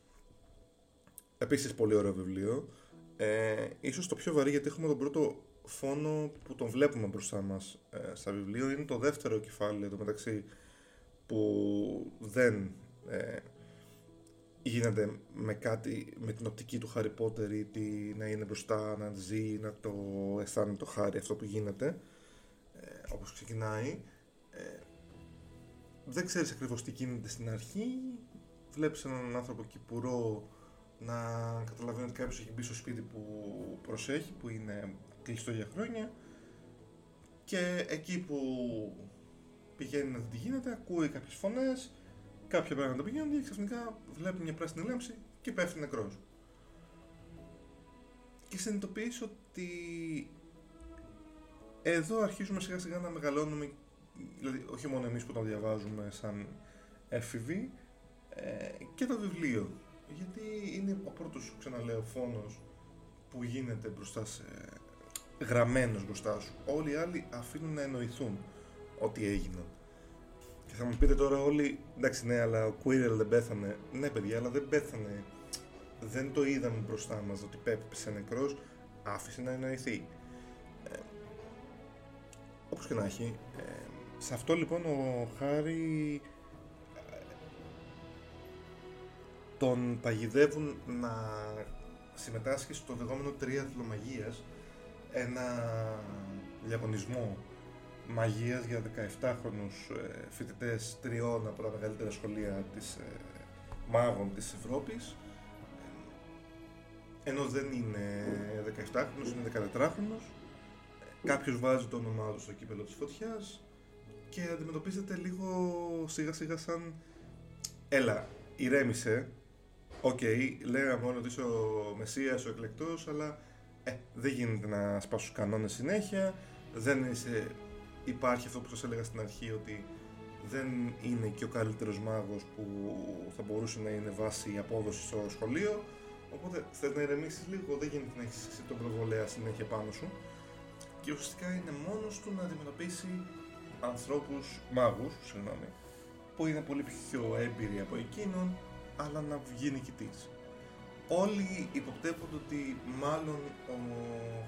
Επίσης πολύ ωραίο βιβλίο. Ε, ίσως το πιο βαρύ γιατί έχουμε τον πρώτο φόνο που τον βλέπουμε μπροστά μας ε, στα βιβλίο. Είναι το δεύτερο κεφάλαιο εδώ μεταξύ που δεν ε, γίνεται με κάτι, με την οπτική του Χάρι Πότερ ή να είναι μπροστά, να ζει, να το αισθάνεται το Χάρι αυτό που γίνεται, ε, όπως ξεκινάει. Ε, δεν ξέρεις ακριβώς τι γίνεται στην αρχή, βλέπεις έναν άνθρωπο κυπουρό να καταλαβαίνει ότι κάποιος έχει μπει στο σπίτι που προσέχει, που είναι κλειστό για χρόνια και εκεί που πηγαίνει να δει τι γίνεται, ακούει κάποιες φωνές, κάποια πράγματα πηγαίνουν και ξαφνικά βλέπει μια πράσινη λάμψη και πέφτει νεκρός. Και συνειδητοποιείς ότι εδώ αρχίζουμε σιγά σιγά να μεγαλώνουμε, δηλαδή όχι μόνο εμείς που το διαβάζουμε σαν έφηβοι, ε, και το βιβλίο. Γιατί είναι ο πρώτος, ξαναλέω, φόνος που γίνεται μπροστά σε... γραμμένος μπροστά σου. Όλοι οι άλλοι αφήνουν να εννοηθούν ότι έγιναν. Και θα μου πείτε τώρα όλοι, εντάξει ναι, αλλά ο Quirrell δεν πέθανε. Ναι παιδιά, αλλά δεν πέθανε. Δεν το είδαμε μπροστά μας ότι πέπεσε νεκρός, άφησε να εννοηθεί. Ε, όπως και να έχει, ε, σε αυτό λοιπόν ο Χάρη ε, τον παγιδεύουν να συμμετάσχει στο λεγόμενο τρίαθλο μαγείας, ένα διαγωνισμό μαγείας για 17χρονους ε, φοιτητές τριών από τα μεγαλύτερα σχολεία της ε, μάγων της Ευρώπης. Ενώ δεν είναι 17χρονος, είναι 14χρονος κάποιος βάζει το όνομά του στο κύπελο της φωτιάς και αντιμετωπίζεται λίγο σιγά σιγά σαν έλα, ηρέμησε. OK, okay, λέγαμε όλοι ότι είσαι ο Μεσσίας, ο εκλεκτός, αλλά ε, δεν γίνεται να σπάσουν τους κανόνες συνέχεια, δεν είσαι υπάρχει αυτό που σας έλεγα στην αρχή ότι δεν είναι και ο καλύτερος μάγος που θα μπορούσε να είναι βάσει απόδοσης στο σχολείο. Οπότε θες να ηρεμήσεις λίγο, δεν γίνεται να έχεις εσύ τον προβολέα συνέχεια πάνω σου. Και ουσιαστικά είναι μόνος του να αντιμετωπίσει ανθρώπους, μάγους, συγγνώμη, που είναι πολύ πιο έμπειροι από εκείνον, αλλά να βγει νικητής. Όλοι υποπτεύονται ότι μάλλον ο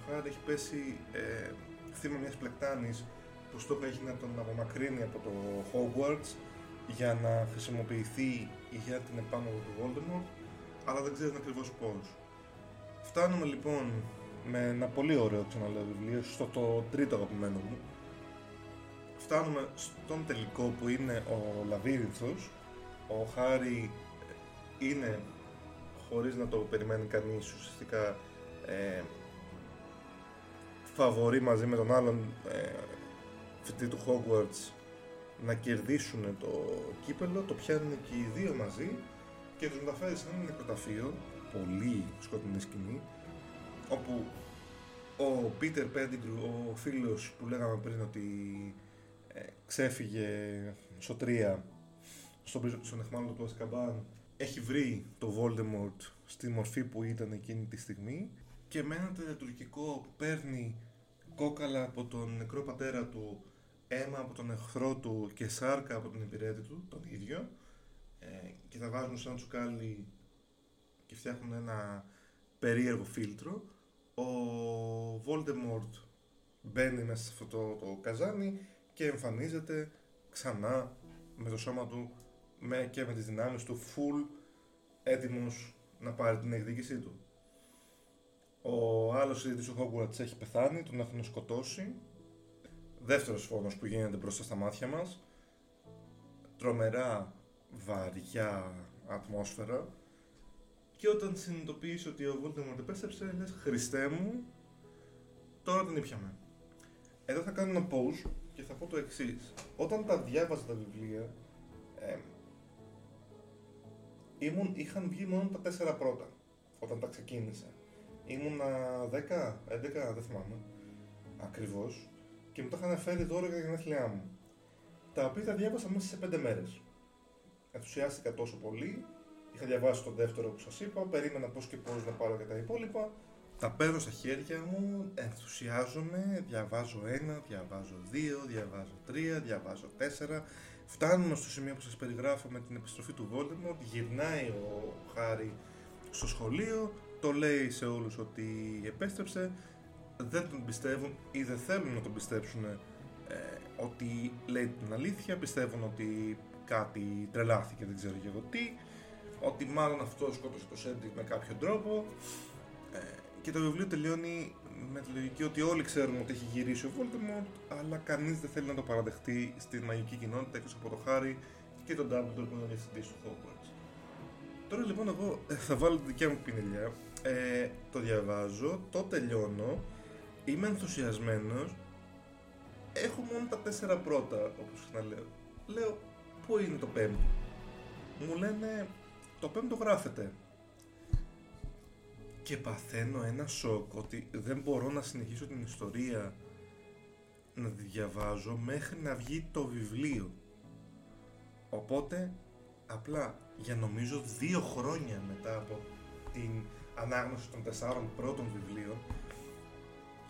Χάρη έχει πέσει ε, θύμα μιας πλεκτάνης που στόχο έχει να τον απομακρύνει από το Hogwarts για να χρησιμοποιηθεί για την επάνωδο του Voldemort, αλλά δεν ξέρει ακριβώς πώς. Φτάνουμε λοιπόν με ένα πολύ ωραίο ξαναλέω βιβλίο, στο το τρίτο αγαπημένο μου. Φτάνουμε στον τελικό που είναι ο Λαβύρινθος. Ο Χάρη είναι, χωρίς να το περιμένει κανείς, ουσιαστικά ε, φαβορεί μαζί με τον άλλον ε, φοιτητή του Hogwarts να κερδίσουν το κύπελο, το πιάνουν και οι δύο μαζί και τους μεταφέρει σε ένα νεκροταφείο, πολύ σκοτεινή σκηνή, όπου ο Πίτερ Πέντιγκρου, ο φίλος που λέγαμε πριν ότι ε, ξέφυγε στο 3 στον, στον εχμάλωτο του Ασκαμπάν έχει βρει το Voldemort στη μορφή που ήταν εκείνη τη στιγμή και με ένα τελετουργικό που παίρνει κόκαλα από τον νεκρό πατέρα του αίμα από τον εχθρό του και σάρκα από τον υπηρέτη του, τον ίδιο, ε, και τα βάζουν σαν τσουκάλι και φτιάχνουν ένα περίεργο φίλτρο. Ο Voldemort μπαίνει μέσα σε αυτό το, το καζάνι και εμφανίζεται ξανά με το σώμα του με, και με τις δυνάμεις του full έτοιμος να πάρει την εκδίκησή του. Ο άλλος ιδιωτής του Hogwarts έχει πεθάνει, τον έχουν σκοτώσει. Δεύτερος φόνος που γίνεται μπροστά στα μάτια μας. Τρομερά βαριά ατμόσφαιρα. Και όταν συνειδητοποιείς ότι ο Voldemort επέστρεψε λες Χριστέ μου τώρα την ήπιαμε εδώ θα κάνω ένα pause και θα πω το εξής. Όταν τα διάβαζα τα βιβλία ε, ήμουν, είχαν βγει μόνο τα τέσσερα πρώτα όταν τα ξεκίνησα ήμουνα 10, 11, δεν θυμάμαι ακριβώς και μου τα είχαν φέρει δώρο για τα γενέθλιά μου. Τα οποία τα διάβασα μέσα σε πέντε μέρες. Ενθουσιάστηκα τόσο πολύ. Είχα διαβάσει τον δεύτερο που σας είπα. Περίμενα πώς και πώς να πάρω και τα υπόλοιπα. Τα παίρνω στα χέρια μου, ενθουσιάζομαι, διαβάζω ένα, διαβάζω δύο, διαβάζω τρία, διαβάζω τέσσερα. Φτάνουμε στο σημείο που σας περιγράφω με την επιστροφή του Voldemort, γυρνάει ο Χάρη στο σχολείο, το λέει σε όλους ότι επέστρεψε, δεν τον πιστεύουν ή δεν θέλουν να τον πιστέψουν ε, ότι λέει την αλήθεια, πιστεύουν ότι κάτι τρελάθηκε, δεν ξέρω και εγώ τι, ότι μάλλον αυτό σκότωσε το Σέντρικ με κάποιο τρόπο. Ε, και το βιβλίο τελειώνει με τη λογική ότι όλοι ξέρουμε ότι έχει γυρίσει ο Voldemort, αλλά κανείς δεν θέλει να το παραδεχτεί στη μαγική κοινότητα εκτός από το Χάρη και τον Dumbledore που είναι ο διευθυντής του Hogwarts. Τώρα λοιπόν εγώ ε, θα βάλω τη δικιά μου πινελιά, ε, το διαβάζω, το τελειώνω είμαι ενθουσιασμένος. Έχω μόνο τα τέσσερα πρώτα όπως να λέω. Λέω πού είναι το πέμπτο; Μου λένε το πέμπτο γράφεται και παθαίνω ένα σοκ ότι δεν μπορώ να συνεχίσω την ιστορία να τη διαβάζω μέχρι να βγει το βιβλίο. Οπότε απλά για νομίζω δύο χρόνια μετά από την ανάγνωση των τεσσάρων πρώτων βιβλίων,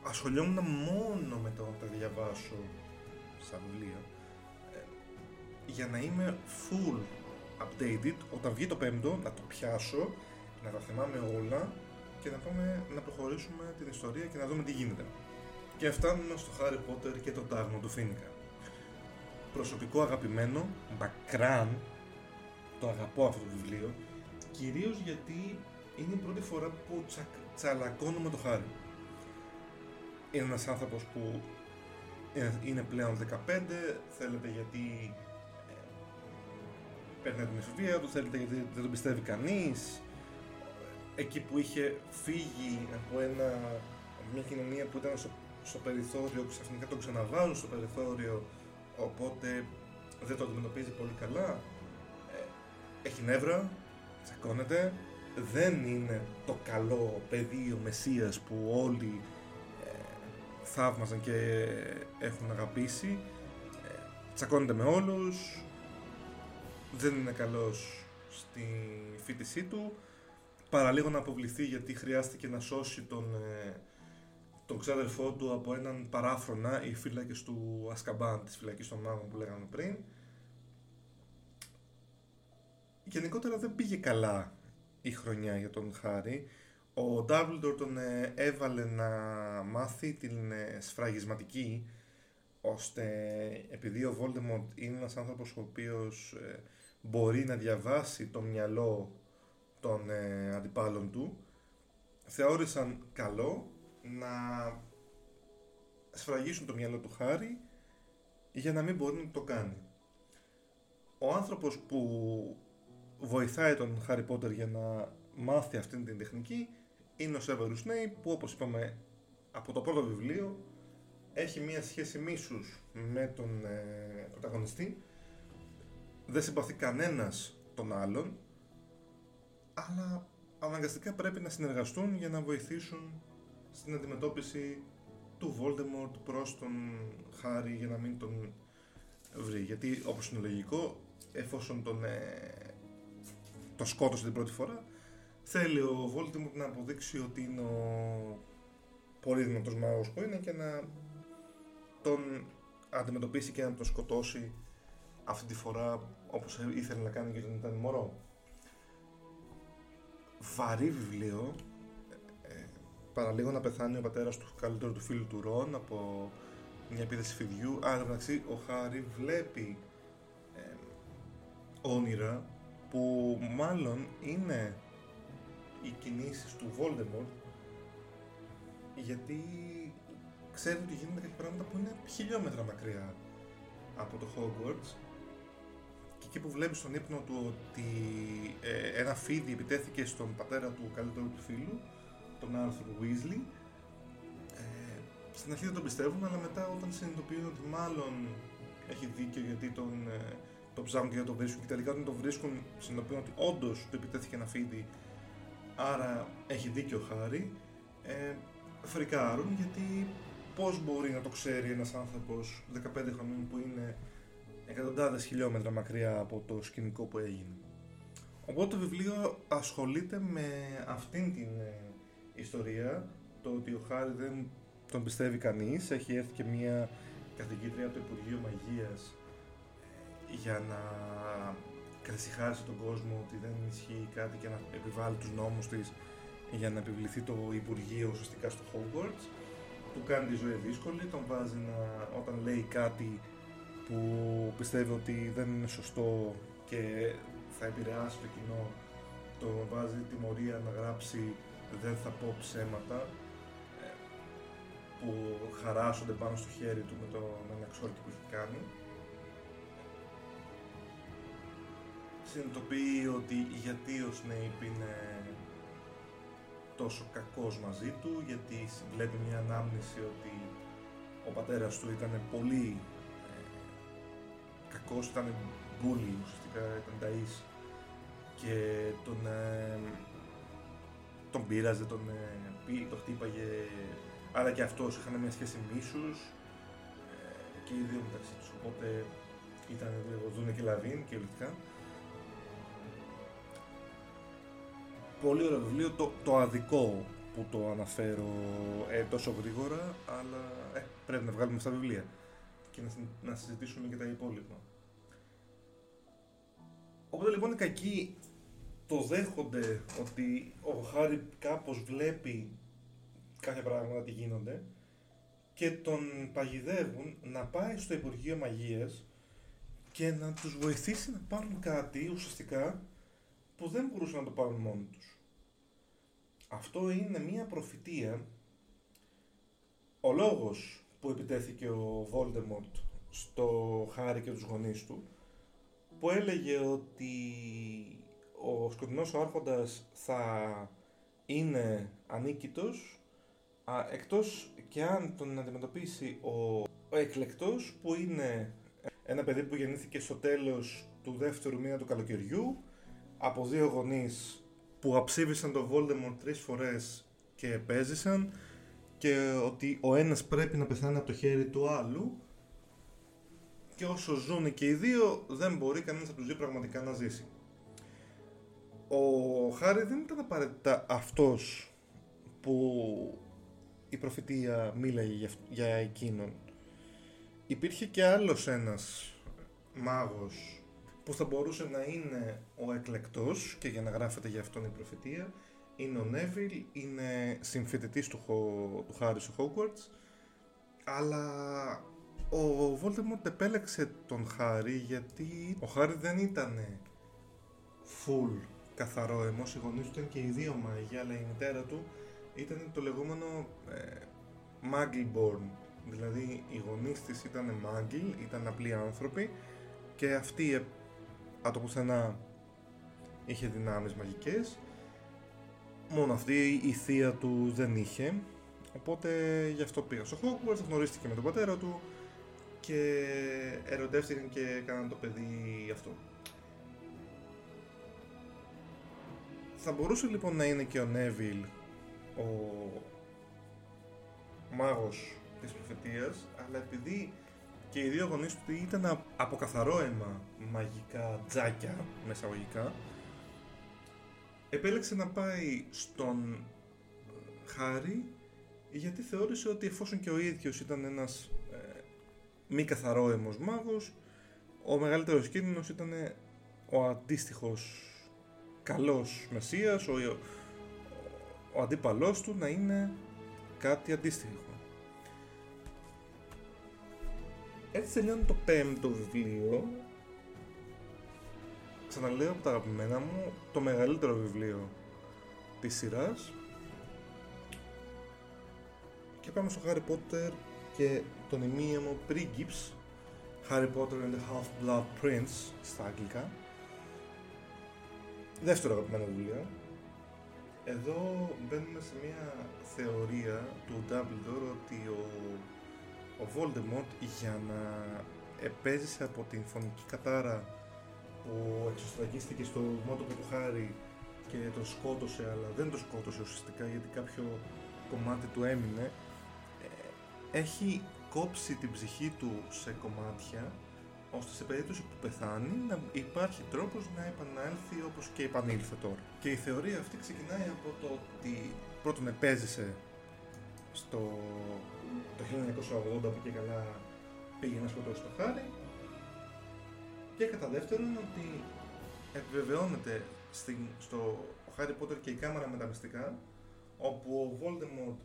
ασχολιόμουν μόνο με το να τα διαβάσω στα βιβλία ε, για να είμαι full updated. Όταν βγει το πέμπτο να το πιάσω, να τα θυμάμαι όλα και να πάμε να προχωρήσουμε την ιστορία και να δούμε τι γίνεται. Και φτάνουμε στο Harry Potter και το τάγμα του Φίνικα. Προσωπικό αγαπημένο, μπακράν, το αγαπώ αυτό το βιβλίο, κυρίως γιατί είναι η πρώτη φορά που τσα, τσαλακώνω με το Χάρη. Είναι ένας άνθρωπος που είναι πλέον 15, θέλετε γιατί ε, παίρνει την εφηβεία του, θέλετε γιατί δεν τον πιστεύει κανείς. Εκεί που είχε φύγει από, ένα, μια κοινωνία που ήταν στο, στο περιθώριο, ξαφνικά τον ξαναβάζουν στο περιθώριο, οπότε δεν το αντιμετωπίζει πολύ καλά. Ε, έχει νεύρα, τσακώνεται, δεν είναι το καλό παιδί, ο Μεσσίας που όλοι ε, θαύμαζαν και έχουν αγαπήσει. Ε, τσακώνεται με όλους, δεν είναι καλός στη φίτησή του. Παραλίγο να αποβληθεί γιατί χρειάστηκε να σώσει τον, ε, τον ξάδερφό του από έναν παράφρονα, οι φύλακες του Ασκαμπάν, της φυλακής των μάγων που λέγαμε πριν. Γενικότερα δεν πήγε καλά η χρονιά για τον Χάρη. Ο Dumbledore τον ε, έβαλε να μάθει την ε, σφραγισματική ώστε επειδή ο Voldemort είναι ένας άνθρωπος ο οποίος ε, μπορεί να διαβάσει το μυαλό των αντιπάλων του θεώρησαν καλό να σφραγίσουν το μυαλό του Χάρη για να μην μπορεί να το κάνει. Ο άνθρωπος που βοηθάει τον Χάρι Πότερ για να μάθει αυτήν την τεχνική είναι ο Σέβερους Snape που όπως είπαμε από το πρώτο βιβλίο έχει μία σχέση μίσους με τον ε, πρωταγωνιστή δεν συμπαθεί κανένας τον άλλον αλλά αναγκαστικά πρέπει να συνεργαστούν για να βοηθήσουν στην αντιμετώπιση του Voldemort προς τον Χάρη για να μην τον βρει γιατί όπως είναι λογικό εφόσον τον ε, το σκότωσε την πρώτη φορά. Θέλει ο Voldemort να αποδείξει ότι είναι ο πολύ δυνατός μάγος που είναι και να τον αντιμετωπίσει και να τον σκοτώσει αυτή τη φορά όπως ήθελε να κάνει και όταν ήταν μωρό. Βαρύ βιβλίο, ε, παραλίγο να πεθάνει ο πατέρας του καλύτερου του φίλου του Ρον από μια επίθεση φιδιού. Άρα μεταξύ ο Χάρη βλέπει ε, όνειρα που μάλλον είναι οι κινήσεις του Voldemort γιατί ξέρει ότι γίνονται κάποια πράγματα που είναι χιλιόμετρα μακριά από το Hogwarts και εκεί που βλέπεις στον ύπνο του ότι ε, ένα φίδι επιτέθηκε στον πατέρα του καλύτερου του φίλου, τον Arthur Weasley, ε, στην αρχή δεν τον πιστεύουν, αλλά μετά όταν συνειδητοποιούν ότι μάλλον έχει δίκιο γιατί τον, ε, το ψάχνουν και να το βρίσκουν και τελικά όταν το βρίσκουν συνειδητοποιούν ότι όντως του επιτέθηκε ένα φίδι άρα έχει δίκιο ο Χάρη ε, φρικάρουν γιατί πώς μπορεί να το ξέρει ένας άνθρωπος 15 χρονών που είναι εκατοντάδες χιλιόμετρα μακριά από το σκηνικό που έγινε. Οπότε το βιβλίο ασχολείται με αυτήν την ε, ιστορία, το ότι ο Χάρη δεν τον πιστεύει κανείς, έχει έρθει και μια καθηγήτρια από το Υπουργείο Μαγείας για να καθησυχάσει τον κόσμο ότι δεν ισχύει κάτι και να επιβάλλει τους νόμους της για να επιβληθεί το Υπουργείο ουσιαστικά στο Hogwarts. Του κάνει τη ζωή δύσκολη, τον βάζει να, όταν λέει κάτι που πιστεύει ότι δεν είναι σωστό και θα επηρεάσει το κοινό, το βάζει τιμωρία να γράψει «Δεν θα πω ψέματα» ε, που χαράσσονται πάνω στο χέρι του με τον αναξόρυτη που έχει κάνει. Συνειδητοποιεί ότι γιατί ο Σνέιπ είναι τόσο κακός μαζί του, γιατί βλέπει μια ανάμνηση ότι ο πατέρας του ήταν πολύ ε, κακός, ήταν μπούλι, ουσιαστικά ήταν ταΐς και τον, ε, τον πείραζε, τον, ε, τον χτύπαγε, άρα και αυτός είχαν μια σχέση μίσους ε, και οι δύο μεταξύ τους, οπότε ήταν λίγο δούνε και λαβίν και ολικά. Πολύ ωραίο βιβλίο, το, το αδικό που το αναφέρω ε, τόσο γρήγορα, αλλά ε, πρέπει να βγάλουμε στα βιβλία και να, να συζητήσουμε και τα υπόλοιπα. Οπότε λοιπόν οι κακοί το δέχονται ότι ο Χάρη κάπως βλέπει κάποια πράγματα τι γίνονται και τον παγιδεύουν να πάει στο Υπουργείο Μαγείας και να τους βοηθήσει να πάρουν κάτι ουσιαστικά που δεν μπορούσαν να το πάρουν μόνοι τους. Αυτό είναι μία προφητεία. Ο λόγος που επιτέθηκε ο Βόλτεμορτ στο Χάρη και τους γονείς του που έλεγε ότι ο σκοτεινός άρχοντας θα είναι ανίκητος α, εκτός και αν τον αντιμετωπίσει ο, ο εκλεκτός που είναι ένα παιδί που γεννήθηκε στο τέλος του δεύτερου μήνα του καλοκαιριού από δύο γονείς που αψήφισαν τον Voldemort τρεις φορές και επέζησαν και ότι ο ένας πρέπει να πεθάνει από το χέρι του άλλου και όσο ζουν και οι δύο δεν μπορεί κανένας από τους δύο πραγματικά να ζήσει. Ο Χάρη δεν ήταν απαραίτητα αυτός που η προφητεία μίλαγε για εκείνον. Υπήρχε και άλλος ένας μάγος που θα μπορούσε να είναι ο εκλεκτός και για να γράφεται για αυτόν η προφητεία είναι ο Νέβιλ, είναι συμφοιτητής του, του Χάρη στο Hogwarts αλλά ο Voldemort επέλεξε τον Χάρη γιατί ο Χάρη δεν ήταν full καθαρό αιμός, οι γονείς του ήταν και οι δύο μάγοι, αλλά η μητέρα του ήταν το λεγόμενο ε, Muggle-born. Δηλαδή οι γονείς της ήταν Muggle, ήταν απλοί άνθρωποι και αυτή ε, από το πουθενά είχε δυνάμεις μαγικές. Μόνο αυτή η θεία του δεν είχε. Οπότε γι' αυτό πήγα στο Hogwarts, γνωρίστηκε με τον πατέρα του και ερωτεύτηκαν και έκαναν το παιδί αυτό. Θα μπορούσε λοιπόν να είναι και ο Νέβιλ ο μάγος της προφητείας, αλλά επειδή και οι δύο γονείς του ήταν από καθαρό αίμα μαγικά τζάκια, μεσαγωγικά, επέλεξε να πάει στον Χάρη γιατί θεώρησε ότι εφόσον και ο ίδιος ήταν ένας ε, μη καθαρόαιμος μάγος, ο μεγαλύτερος κίνδυνος ήταν ο αντίστοιχος καλός μεσίας, ο, ο, ο αντίπαλός του να είναι κάτι αντίστοιχο. Έτσι τελειώνει το πέμπτο βιβλίο. Ξαναλέω από τα αγαπημένα μου, το μεγαλύτερο βιβλίο της σειράς. Και πάμε στο Harry Potter και τον ημίαιμο πρίγκιψ Harry Potter and the Half-Blood Prince στα αγγλικά. Δεύτερο αγαπημένο βιβλίο. Εδώ μπαίνουμε σε μια θεωρία του Dumbledore ότι ο, ο Voldemort για να επέζησε από την φωνική κατάρα που εξωστραγίστηκε στο μότοπο του Χάρη και τον σκότωσε αλλά δεν τον σκότωσε ουσιαστικά γιατί κάποιο κομμάτι του έμεινε ε, έχει κόψει την ψυχή του σε κομμάτια ώστε σε περίπτωση που πεθάνει να υπάρχει τρόπος να επανέλθει όπως και επανήλθε τώρα. Και η θεωρία αυτή ξεκινάει από το ότι πρώτον επέζησε στο το 1980 που και καλά πήγε να σκοτώσει το Χάρη και κατά δεύτερον ότι επιβεβαιώνεται στην, στο Χάρι Πότερ και η κάμερα μεταμυστικά όπου ο Voldemort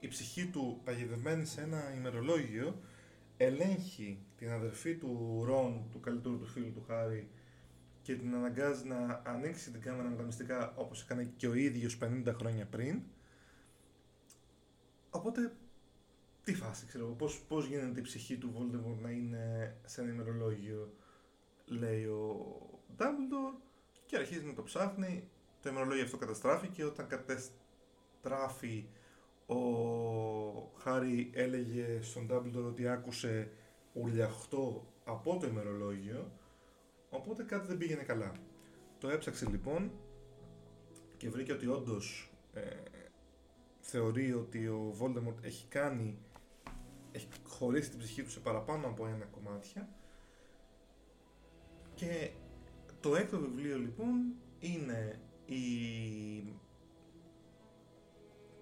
η ψυχή του παγιδευμένη σε ένα ημερολόγιο ελέγχει την αδερφή του Ρον, του καλύτερου του φίλου του Χάρη και την αναγκάζει να ανοίξει την κάμερα με τα μυστικά όπως έκανε και ο ίδιος 50 χρόνια πριν. Οπότε, τι φάση ξέρω πώς, πώς γίνεται η ψυχή του Voldemort να είναι σε ένα ημερολόγιο, λέει ο Dumbledore και αρχίζει να το ψάχνει. Το ημερολόγιο αυτό καταστράφηκε όταν καταστράφει ο Χάρη έλεγε στον Dumbledore ότι άκουσε ουρλιαχτό από το ημερολόγιο, οπότε κάτι δεν πήγαινε καλά. Το έψαξε λοιπόν και βρήκε ότι όντως ε, θεωρεί ότι ο Voldemort έχει κάνει, έχει χωρίσει την ψυχή του σε παραπάνω από ένα κομμάτια και το έκτο βιβλίο λοιπόν είναι η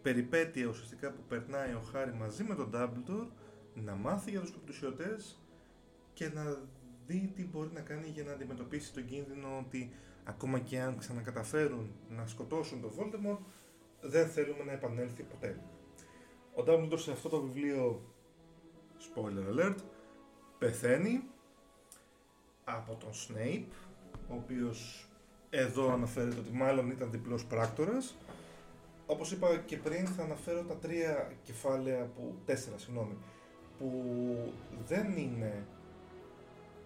περιπέτεια ουσιαστικά που περνάει ο Χάρη μαζί με τον Dumbledore να μάθει για τους πρωτουσιωτές και να δει τι μπορεί να κάνει για να αντιμετωπίσει τον κίνδυνο ότι ακόμα και αν ξανακαταφέρουν να σκοτώσουν τον Voldemort δεν θέλουμε να επανέλθει ποτέ. Ο Dumbledore σε αυτό το βιβλίο spoiler alert πεθαίνει από τον Snape ο οποίος εδώ αναφέρεται ότι μάλλον ήταν διπλός πράκτορας όπως είπα και πριν θα αναφέρω τα τρία κεφάλαια που, τέσσερα συγγνώμη, που δεν είναι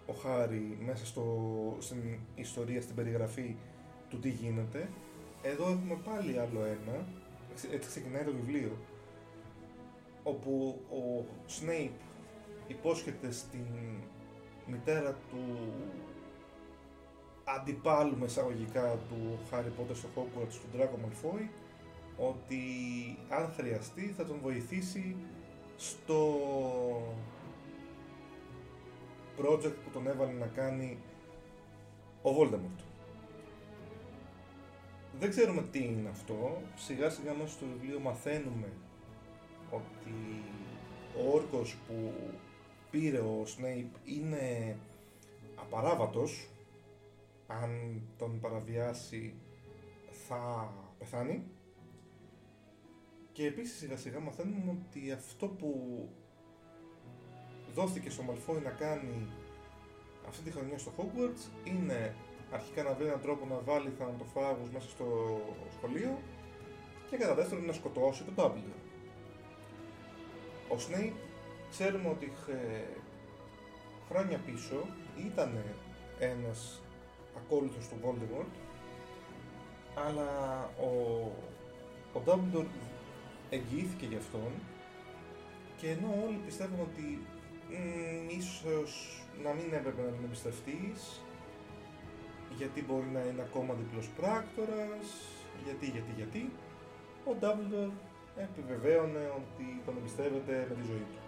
ο Χάρη μέσα στο, στην ιστορία, στην περιγραφή του τι γίνεται. Εδώ έχουμε πάλι άλλο ένα, έτσι ξεκινάει το βιβλίο, όπου ο Σνέιπ υπόσχεται στην μητέρα του αντιπάλου μεσαγωγικά του Χάρι Πότερ στο Hogwarts του Draco Malfoy ότι αν χρειαστεί θα τον βοηθήσει στο project που τον έβαλε να κάνει ο Voldemort. Δεν ξέρουμε τι είναι αυτό. Σιγά σιγά μέσα στο βιβλίο μαθαίνουμε ότι ο όρκος που πήρε ο Snape είναι απαράβατος. Αν τον παραβιάσει θα πεθάνει. Και επίσης σιγά σιγά μαθαίνουμε ότι αυτό που δόθηκε στο Malfoy να κάνει αυτή τη χρονιά στο Hogwarts είναι αρχικά να βρει έναν τρόπο να βάλει θανατοφάγους μέσα στο σχολείο και κατά δεύτερον να σκοτώσει τον Dumbledore. Ο Snape ξέρουμε ότι χρόνια πίσω ήταν ένας ακόλουθος του Voldemort αλλά ο, ο Dumbledore εγγυήθηκε γι' αυτόν και ενώ όλοι πιστεύουν ότι μ, ίσως να μην έπρεπε να τον εμπιστευτείς γιατί μπορεί να είναι ακόμα διπλός πράκτορας, γιατί, γιατί, γιατί, ο Dumbledore επιβεβαίωνε ότι τον εμπιστεύεται με τη ζωή του.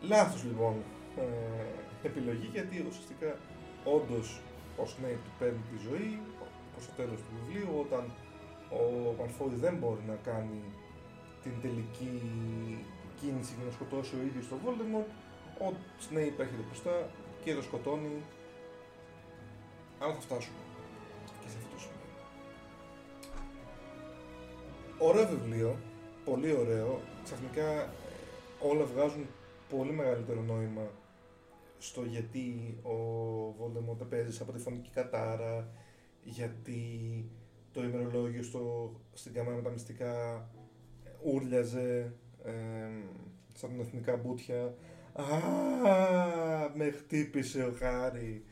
Λάθος λοιπόν ε, επιλογή γιατί ουσιαστικά όντως ο Snape του παίρνει τη ζωή προς το τέλος του βιβλίου όταν ο Malfoy δεν μπορεί να κάνει την τελική κίνηση για να σκοτώσει ο ίδιος τον Voldemort, ο Snape έρχεται μπροστά και το σκοτώνει. Αλλά θα φτάσουμε και σε αυτό το σημείο. Ωραίο βιβλίο, πολύ ωραίο. Ξαφνικά ε, όλα βγάζουν πολύ μεγαλύτερο νόημα στο γιατί ο Voldemort παίζει από τη φωνική κατάρα, γιατί το ημερολόγιο στο, στην καμένα με τα μυστικά ούρλιαζε ε, σαν την εθνικά μπούτια. Α, με χτύπησε ο Χάρη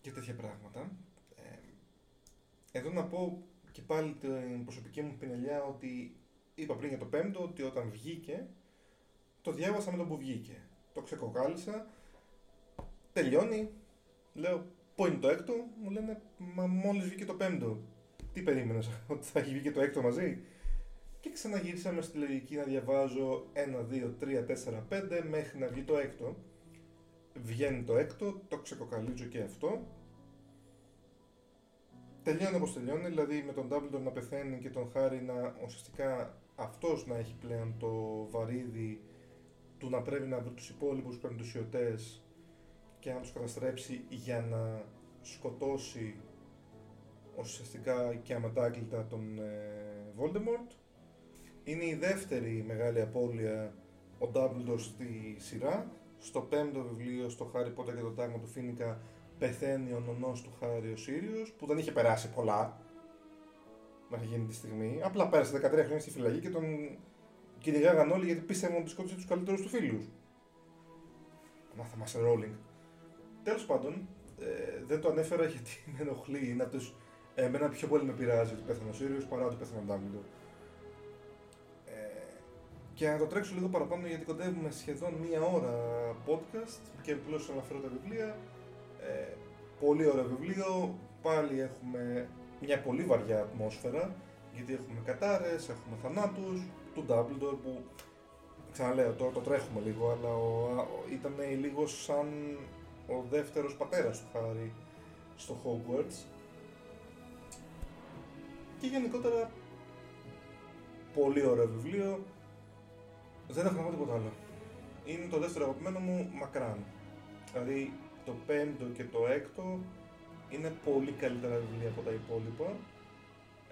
και τέτοια πράγματα. Ε, εδώ να πω και πάλι την προσωπική μου πινελιά ότι είπα πριν για το πέμπτο ότι όταν βγήκε το διάβασα με τον που βγήκε. Το ξεκοκάλισα, τελειώνει, λέω πού είναι το έκτο, μου λένε μα μόλις βγήκε το πέμπτο. Τι περίμενες, ότι θα έχει βγει και το έκτο μαζί; Και ξαναγυρίσαμε στη λογική να διαβάζω 1, 2, 3, 4, 5 μέχρι να βγει το έκτο. Βγαίνει το έκτο, το ξεκοκαλίζω και αυτό. Τελειώνει όπως τελειώνει, δηλαδή με τον Dumbledore να πεθαίνει και τον Χάρη να ουσιαστικά αυτός να έχει πλέον το βαρύδι του να πρέπει να βρει τους υπόλοιπους πεντουσιωτές και να τους καταστρέψει για να σκοτώσει ουσιαστικά και αμετάκλητα τον ε, Voldemort. Είναι η δεύτερη μεγάλη απώλεια ο Dumbledore στη σειρά. Στο πέμπτο βιβλίο, στο Harry Potter και το τάγμα του Φίνικα, πεθαίνει ο νονός του Χάρη ο Σύριος, που δεν είχε περάσει πολλά μέχρι γίνει τη στιγμή. Απλά πέρασε 13 χρόνια στη φυλακή και τον κυνηγάγαν όλοι γιατί πίστευαν ότι σκότωσε τους καλύτερους του φίλους. Να θυμάσαι Rowling. Τέλος πάντων, ε, δεν το ανέφερα γιατί με ενοχλεί. Είναι από τους. Εμένα πιο πολύ με πειράζει ότι πέθανε ο Σύριος παρά ότι πέθανε ο Ντάμπλντορ. Ε, και να το τρέξω λίγο παραπάνω γιατί κοντεύουμε σχεδόν μία ώρα podcast και απλώ αναφέρω τα βιβλία. Ε, πολύ ωραίο βιβλίο. Πάλι έχουμε μια πολύ βαριά ατμόσφαιρα γιατί έχουμε κατάρες, έχουμε θανάτους, του Dumbledore που ξαναλέω τώρα το τρέχουμε λίγο αλλά ο, ήταν λίγο σαν ο δεύτερος πατέρας του Χάρη στο Hogwarts Και γενικότερα πολύ ωραίο βιβλίο. Δεν έχω να πω τίποτα άλλο. Είναι το δεύτερο αγαπημένο μου μακράν. Δηλαδή το πέμπτο και το έκτο είναι πολύ καλύτερα βιβλία από τα υπόλοιπα.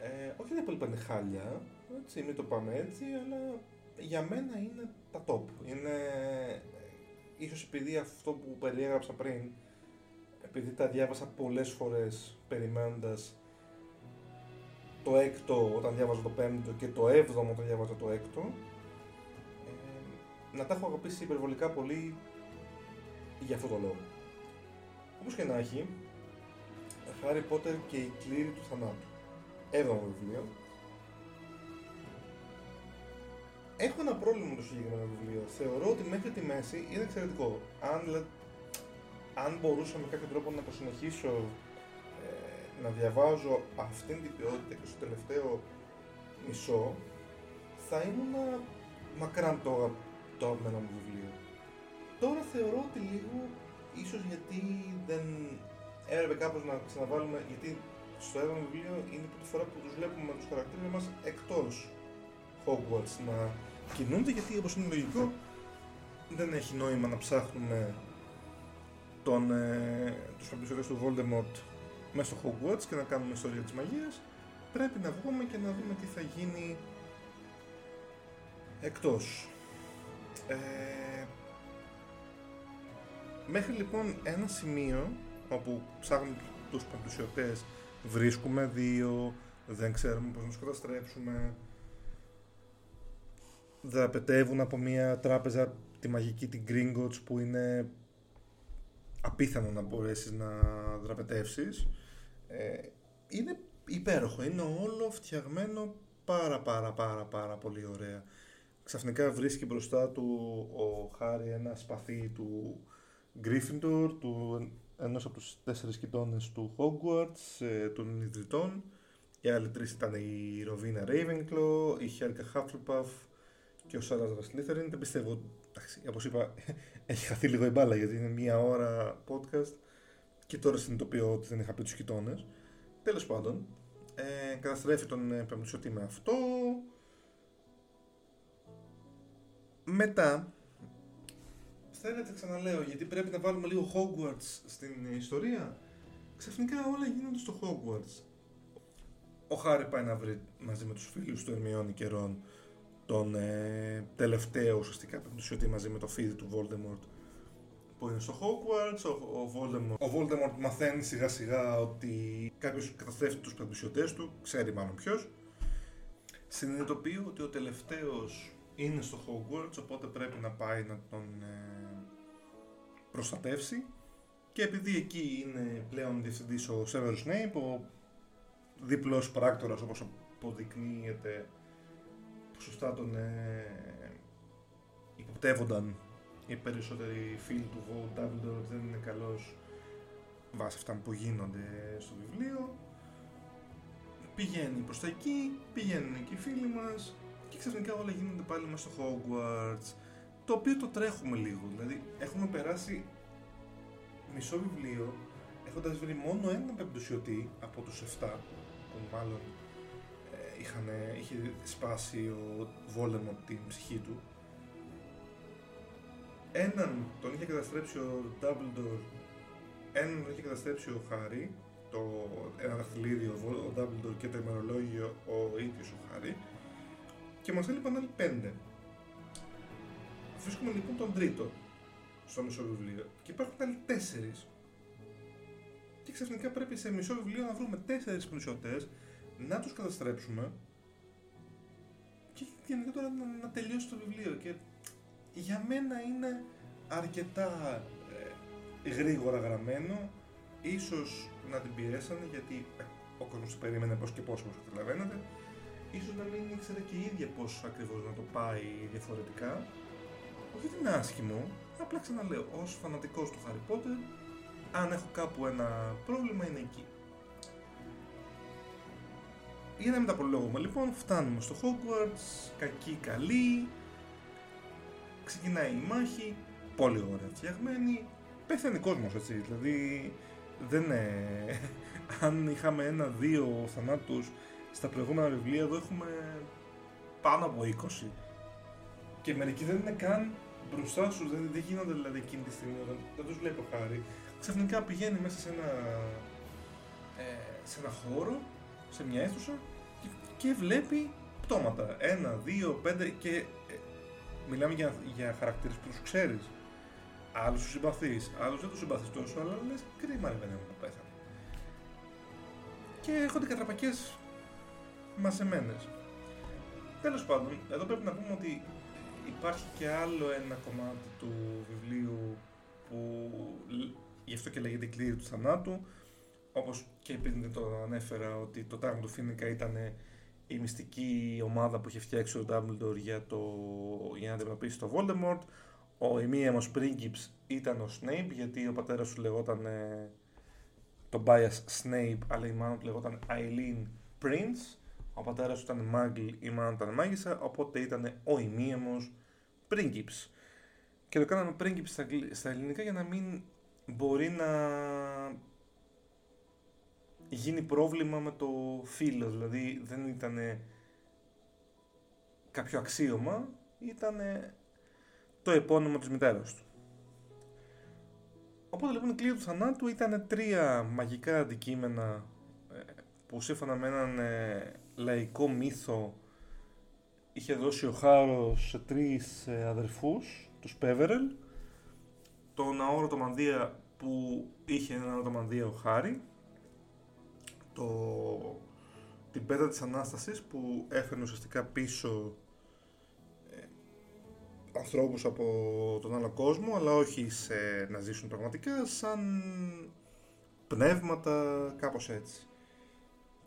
Ε, όχι τα υπόλοιπα είναι χάλια, έτσι, μην το πάμε έτσι, αλλά για μένα είναι τα top. Είναι, ίσως επειδή αυτό που περιέγραψα πριν, επειδή τα διάβασα πολλές φορές περιμένοντας το έκτο όταν διάβαζα το πέμπτο και το έβδομο όταν διάβαζα το έκτο, ε, να τα έχω αγαπήσει υπερβολικά πολύ για αυτό το λόγο. Όπως και να έχει, Harry Potter και η κλήρη του θανάτου. Έβδομο βιβλίο. Έχω ένα πρόβλημα με το συγκεκριμένο βιβλίο. Θεωρώ ότι μέχρι τη μέση είναι εξαιρετικό. Αν, αν μπορούσα με κάποιο τρόπο να το συνεχίσω ε, να διαβάζω αυτήν την ποιότητα και στο τελευταίο μισό, θα ήμουν μακράν το, το αγαπημένο μου βιβλίο. Τώρα θεωρώ ότι λίγο, ίσως γιατί δεν έπρεπε κάπως να ξαναβάλουμε, γιατί στο έβδομο βιβλίο είναι η πρώτη φορά που τους βλέπουμε με τους χαρακτήρες μας εκτός Hogwarts να κινούνται, γιατί όπως είναι λογικό δεν έχει νόημα να ψάχνουμε τον, ε, τους του Voldemort μέσα στο Hogwarts και να κάνουμε ιστορία της μαγείας. Πρέπει να βγούμε και να δούμε τι θα γίνει εκτός. Ε, μέχρι λοιπόν ένα σημείο όπου ψάχνουμε τους παντουσιωτές βρίσκουμε δύο, δεν ξέρουμε πώς να τους καταστρέψουμε δραπετεύουν από μια τράπεζα τη μαγική την Gringotts που είναι απίθανο να μπορέσεις να δραπετεύσεις. Ε, είναι υπέροχο, είναι όλο φτιαγμένο πάρα πάρα πάρα πάρα πολύ ωραία. Ξαφνικά βρίσκει μπροστά του ο Χάρη ένα σπαθί του Gryffindor, του ενός από τους τέσσερις κοιτώνες του Hogwarts, ε, των ιδρυτών. Οι άλλοι τρεις ήταν η Ροβίνα Ravenclaw, η Χέρκα Hufflepuff και ο Σάρας Ρασλίθεριν. Δεν πιστεύω, εντάξει, όπως είπα, έχει χαθεί λίγο η μπάλα γιατί είναι μία ώρα podcast και τώρα συνειδητοποιώ ότι δεν είχα πει τους κοιτώνες. Τέλος πάντων, ε, καταστρέφει τον ε, Πεμπτουσιωτή με αυτό. Μετά, θέλετε ξαναλέω, γιατί πρέπει να βάλουμε λίγο Hogwarts στην ιστορία. Ξαφνικά όλα γίνονται στο Hogwarts. Ο Χάρη πάει να βρει μαζί με τους φίλους του Ερμιόνι καιρών τον ε, τελευταίο ουσιαστικά πεμπτουσιωτή μαζί με το φίδι του Voldemort που είναι στο Hogwarts. Ο, ο, Voldemort, ο Voldemort μαθαίνει σιγά σιγά ότι κάποιος καταστρέφει τους πεμπτουσιωτές του, ξέρει μάλλον ποιος. Συνειδητοποιεί ότι ο τελευταίος είναι στο Hogwarts, οπότε πρέπει να πάει να τον ε, προστατεύσει και επειδή εκεί είναι πλέον διευθυντής ο Severus Snape, ο διπλός πράκτορας όπως αποδεικνύεται που σωστά τον ε, υποπτεύονταν οι περισσότεροι φίλοι του Vogue Dumbledore δεν είναι καλός βάσει αυτά που γίνονται στο βιβλίο πηγαίνει προς τα εκεί, πηγαίνουν εκεί οι φίλοι μας και ξαφνικά όλα γίνονται πάλι μέσα στο Hogwarts το οποίο το τρέχουμε λίγο. Δηλαδή, έχουμε περάσει μισό βιβλίο έχοντας βρει μόνο έναν πεμπτουσιωτή από τους 7 που μάλλον ε, είχαν, είχε σπάσει ο Voldemort την ψυχή του. Έναν τον είχε καταστρέψει ο Dumbledore, έναν τον είχε καταστρέψει ο Χάρη, το, ένα δαχτυλίδιο ο Dumbledore και το ημερολόγιο ο ίδιος ο Χάρη και μας έλειπαν άλλοι πέντε. Βρίσκουμε λοιπόν τον τρίτο στο μισό βιβλίο και υπάρχουν άλλοι τέσσερις. Και ξαφνικά πρέπει σε μισό βιβλίο να βρούμε τέσσερις πλουσιωτές, να τους καταστρέψουμε και γενικότερα να, να τελειώσει το βιβλίο. Και για μένα είναι αρκετά ε, γρήγορα γραμμένο. Ίσως να την πιέσανε γιατί ε, ο κόσμος το περίμενε πώς και πώς όπως καταλαβαίνετε. Ίσως να μην ήξερε και η ίδια πώς ακριβώς να το πάει διαφορετικά όχι ότι είναι άσχημο, απλά ξαναλέω, ως φανατικός του Harry Potter, αν έχω κάπου ένα πρόβλημα είναι εκεί. Για να μην τα προλόγουμε λοιπόν, φτάνουμε στο Hogwarts, κακή καλή, ξεκινάει η μάχη, πολύ ωραία φτιαγμένη, πεθαίνει κόσμος έτσι, δηλαδή δεν είναι... αν είχαμε ένα-δύο θανάτους στα προηγούμενα βιβλία εδώ έχουμε πάνω από 20. Και μερικοί δεν είναι καν μπροστά σου, δεν, δεν γίνονται δηλαδή εκείνη τη στιγμή, δεν, δεν τους βλέπει ο Χάρη. Ξαφνικά πηγαίνει μέσα σε ένα, ε, σε ένα χώρο, σε μια αίθουσα και, και βλέπει πτώματα. Ένα, δύο, πέντε και ε, μιλάμε για, για χαρακτήρες που τους ξέρεις. Άλλους τους συμπαθείς, άλλους δεν τους συμπαθείς τόσο, αλλά λες κρίμα ρε παιδί μου που πέθανε. Και έχονται κατραπακές μαζεμένες. Τέλος πάντων, εδώ πρέπει να πούμε ότι υπάρχει και άλλο ένα κομμάτι του βιβλίου που γι' αυτό και λέγεται κλήρη του θανάτου, όπως και πριν το ανέφερα ότι το τάγμα του Φίνικα ήταν η μυστική ομάδα που είχε φτιάξει ο Dumbledore για, το, για να αντιμετωπίσει το Voldemort. Ο ημίαιμος πρίγκιπς ήταν ο Snape γιατί ο πατέρας του λεγόταν ε, το bias Snape αλλά η μάνα του λεγόταν Eileen Prince. Ο πατέρας του ήταν Muggle, η μάνα του ήταν Μάγισσα, οπότε ήταν ο ημίαιμος πρίγκιπς. Και το κάναμε πρίγκιπς στα, στα ελληνικά για να μην μπορεί να γίνει πρόβλημα με το φίλο, δηλαδή δεν ήταν κάποιο αξίωμα, ήταν το επώνυμο της μητέρας του. Οπότε λοιπόν η κλήρη του θανάτου ήταν τρία μαγικά αντικείμενα ε, που σύμφωνα με έναν ε, λαϊκό μύθο είχε δώσει ο Χάρος σε τρεις ε, αδερφούς, τους Πέβερελ, τον αόρατο μανδύα που είχε έναν αόρατο μανδύα ο Χάρη, το, την πέτρα της Ανάστασης που έφερνε ουσιαστικά πίσω ε, ανθρώπους από τον άλλο κόσμο αλλά όχι σε, να ζήσουν πραγματικά σαν πνεύματα κάπως έτσι.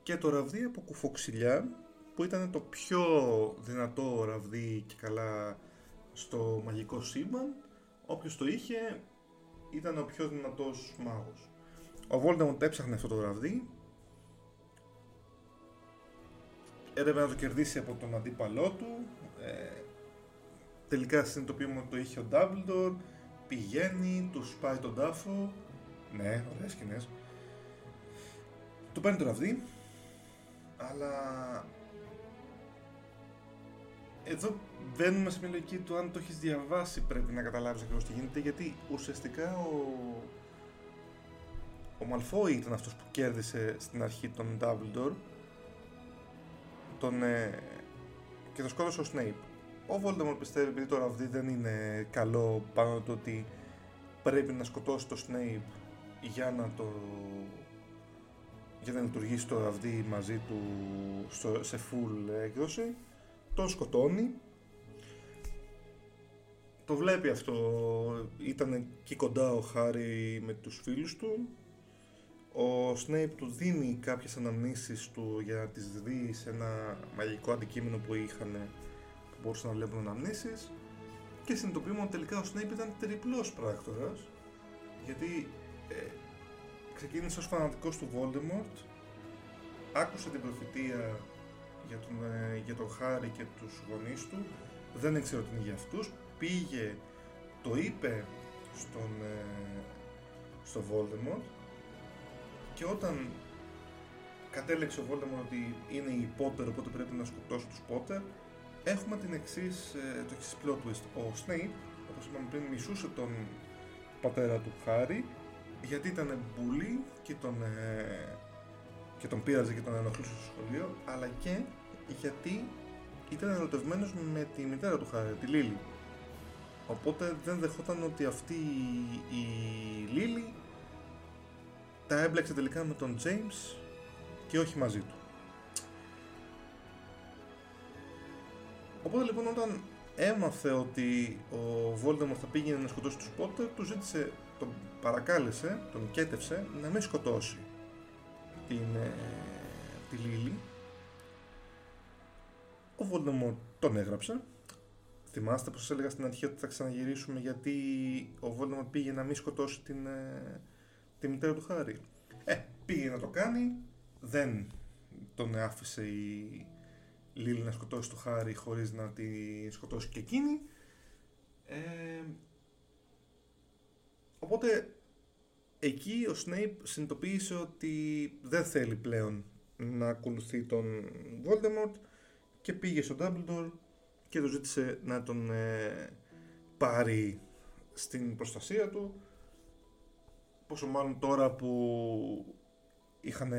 Και το ραβδί από κουφοξιλιά που ήταν το πιο δυνατό ραβδί και καλά στο μαγικό σύμπαν όποιος το είχε ήταν ο πιο δυνατός μάγος. Ο Voldemort έψαχνε αυτό το ραβδί έπρεπε να το κερδίσει από τον αντίπαλό του. Ε, τελικά συνειδητοποιούμε ότι το είχε ο Dumbledore. Πηγαίνει, του σπάει τον τάφο. Ναι, ωραίες σκηνές. Του παίρνει το ραβδί. Αλλά... Εδώ μπαίνουμε σε μια λογική του αν το έχεις διαβάσει πρέπει να καταλάβεις ακριβώς τι γίνεται γιατί ουσιαστικά ο... Ο Μαλφόη ήταν αυτός που κέρδισε στην αρχή τον Dumbledore τον, ε, και το σκότωσε ο Snape. Ο Voldemort πιστεύει επειδή το ραβδί δεν είναι καλό πάνω το ότι πρέπει να σκοτώσει το Snape για να το για να λειτουργήσει το ραβδί μαζί του στο, σε full έκδοση. Τον σκοτώνει. Το βλέπει αυτό. Ήταν εκεί κοντά ο Χάρη με τους φίλους του ο Snape του δίνει κάποιες αναμνήσεις του για να τις δει σε ένα μαγικό αντικείμενο που είχαν που μπορούσαν να βλέπουν αναμνήσεις. Και συνειδητοποιούμε ότι τελικά ο Snape ήταν τριπλός πράκτορας γιατί ε, ξεκίνησε ως φανατικός του Voldemort άκουσε την προφητεία για τον, ε, για τον Χάρη και τους γονείς του δεν ήξερε ότι είναι για αυτούς πήγε, το είπε στον, ε, στο Voldemort και όταν κατέληξε ο Voldemort ότι είναι η Potter οπότε πρέπει να σκοτώσει τους Potter έχουμε την εξής, ε, το εξής plot twist. Ο Snape, όπως είπαμε πριν, μισούσε τον πατέρα του Χάρη γιατί ήταν μπουλή και τον, ε, και τον πείραζε και τον ενοχλούσε στο σχολείο αλλά και γιατί ήταν ερωτευμένος με τη μητέρα του Χάρη, τη Λίλη. Οπότε δεν δεχόταν ότι αυτή η Λίλη τα έμπλεξε τελικά με τον James και όχι μαζί του. Οπότε λοιπόν όταν έμαθε ότι ο Voldemort θα πήγαινε να σκοτώσει τους Potter, του ζήτησε, τον παρακάλεσε, τον κέτευσε να μην σκοτώσει την, ε, τη Λίλη. Ο Voldemort τον έγραψε. Θυμάστε πως σας έλεγα στην αρχή ότι θα ξαναγυρίσουμε γιατί ο Voldemort πήγε να μην σκοτώσει την, ε, τη μητέρα του Χάρη. Ε, πήγε να το κάνει, δεν τον άφησε η Λίλη να σκοτώσει το Χάρη χωρίς να τη σκοτώσει και εκείνη. Ε, οπότε εκεί ο Σνέιπ συνειδητοποίησε ότι δεν θέλει πλέον να ακολουθεί τον Voldemort και πήγε στον Dumbledore και του ζήτησε να τον ε, πάρει στην προστασία του πόσο μάλλον τώρα που είχαν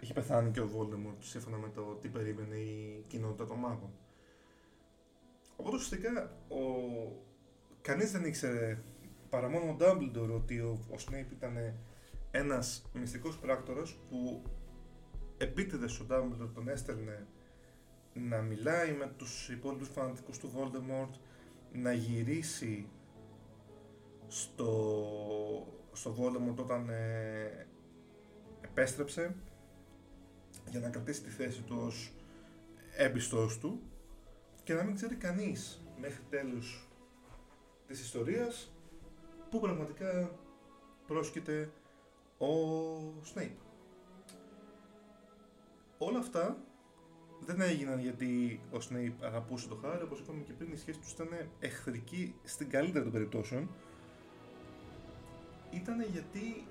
είχε πεθάνει και ο Voldemort σύμφωνα με το τι περίμενε η κοινότητα των μάγων. Οπότε ουσιαστικά ο... κανείς δεν ήξερε παρά μόνο ο Dumbledore ότι ο, ο Snape ήταν ένας μυστικός πράκτορας που επίτηδες ο Dumbledore τον έστελνε να μιλάει με τους υπόλοιπους φανατικούς του Voldemort, να γυρίσει στο, στο Voldemort όταν ε, επέστρεψε για να κρατήσει τη θέση του ως έμπιστος του και να μην ξέρει κανείς μέχρι τέλους της ιστορίας που πραγματικά πρόσκειται ο Snape. Όλα αυτά δεν έγιναν γιατί ο Snape αγαπούσε τον Χάρη, όπως είπαμε και πριν η σχέση τους ήταν εχθρική στην καλύτερη των περιπτώσεων. Ήταν γιατί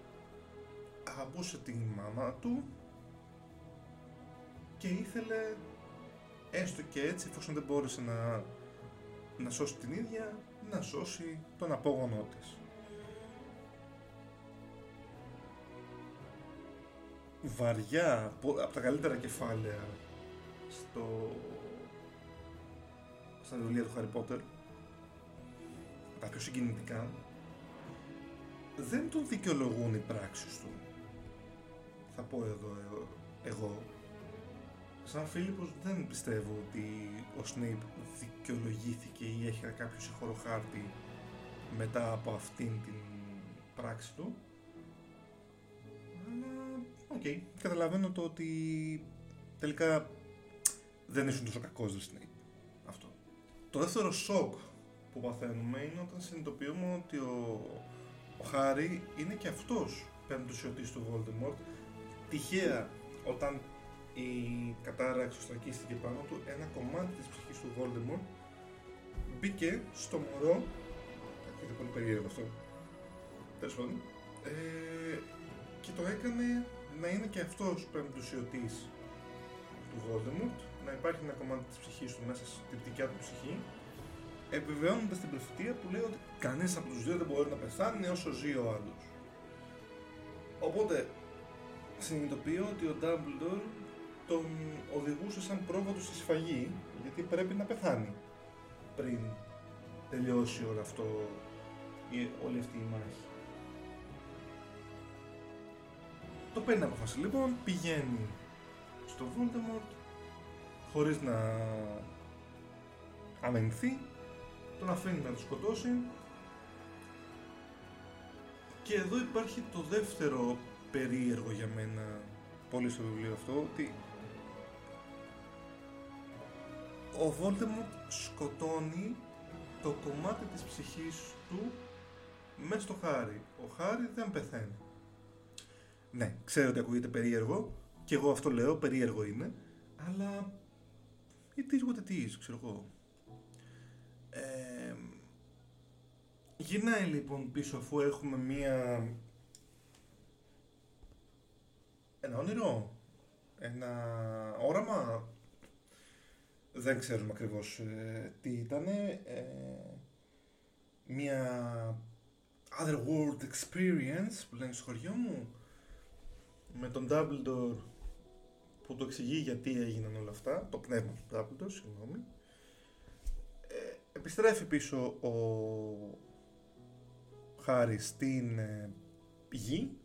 αγαπούσε την μάμα του και ήθελε έστω και έτσι εφόσον δεν μπόρεσε να, να σώσει την ίδια να σώσει τον απόγονό της. Βαριά, από τα καλύτερα κεφάλαια στο, στα βιβλία του Harry Potter, τα πιο συγκινητικά, δεν τον δικαιολογούν οι πράξεις του. Θα πω εδώ εγώ, σαν Φίλιππος δεν πιστεύω ότι ο Σνέιπ δικαιολογήθηκε ή έχει κάποιο συγχωρό χάρτη μετά από αυτήν την πράξη του. Αλλά, OK, okay. καταλαβαίνω το ότι τελικά δεν ήσουν τόσο κακός ο Σνέιπ. Αυτό. Το δεύτερο σοκ που παθαίνουμε είναι όταν συνειδητοποιούμε ότι ο, ο Χάρη είναι και αυτός πεμπτουσιωτής του Voldemort. Τυχαία όταν η κατάρα εξωστρακίστηκε πάνω του, ένα κομμάτι της ψυχής του Voldemort μπήκε στο μωρό, είναι πολύ περίεργο αυτό, τέλος πάντων, ε, και το έκανε να είναι και αυτός πεμπτουσιωτής του Voldemort, να υπάρχει ένα κομμάτι της ψυχής του μέσα στην δικιά του ψυχή, επιβεβαιώνοντα την προφητεία που λέει ότι κανείς από τους δύο δεν μπορεί να πεθάνει όσο ζει ο άλλος. Οπότε συνειδητοποιώ ότι ο Dumbledore τον οδηγούσε σαν πρόβατο στη σφαγή, γιατί πρέπει να πεθάνει πριν τελειώσει όλο αυτό, όλη αυτή η μάχη. Το παίρνει αποφάση λοιπόν, πηγαίνει στο Voldemort χωρίς να αμενθεί, τον αφήνει να το σκοτώσει και εδώ υπάρχει το δεύτερο περίεργο για μένα πολύ στο βιβλίο αυτό ότι ο Voldemort σκοτώνει το κομμάτι της ψυχής του μέσα στο Χάρι. Ο Χάρι δεν πεθαίνει. Ναι, ξέρω ότι ακούγεται περίεργο και εγώ αυτό λέω, περίεργο είναι, αλλά it is what it is, ξέρω εγώ. Ε, γυρνάει λοιπόν πίσω αφού έχουμε μία ένα όνειρο, ένα όραμα, δεν ξέρουμε ακριβώς ε, τι ήταν. Ε, μια otherworld experience που λένε στο χωριό μου με τον Dumbledore που το εξηγεί γιατί έγιναν όλα αυτά, το πνεύμα του Dumbledore, συγγνώμη. Ε, επιστρέφει πίσω ο Χάρης στην ε, γη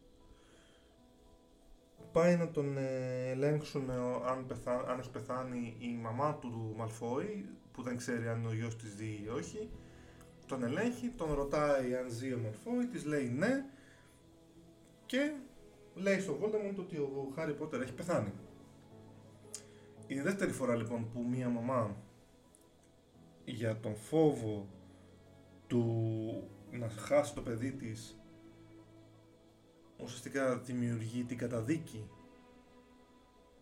πάει να τον ε, ελέγξουν ε, αν, πεθα... αν έχει πεθάνει η μαμά του Μαλφόη, που δεν ξέρει αν ο γιος της ζει ή όχι. Τον ελέγχει, τον ρωτάει αν ζει ο Μαλφόη, της λέει ναι και λέει στον Voldemort ότι ο Χάρι Πότερ έχει πεθάνει. Είναι η δεύτερη φορά λοιπόν που μία μαμά για τον φόβο του να χάσει το παιδί της ουσιαστικά δημιουργεί την καταδίκη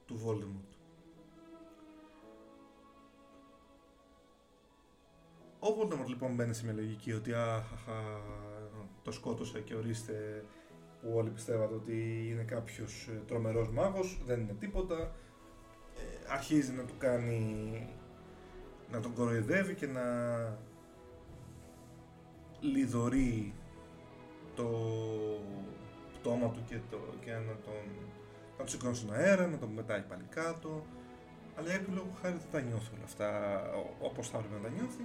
του Voldemort. Ο Voldemort λοιπόν μπαίνει σε μια λογική ότι αχ, το σκότωσα και ορίστε που όλοι πιστεύατε ότι είναι κάποιος ε, τρομερός μάγος, δεν είναι τίποτα. Ε, αρχίζει να του κάνει, να τον κοροϊδεύει και να λιδωρεί το πτώμα του και, το, και να τον να του σηκώνει στον αέρα, να τον μετάει πάλι κάτω. Αλλά για λόγο χάρη δεν τα νιώθει όλα αυτά όπως θα έπρεπε να τα νιώθει.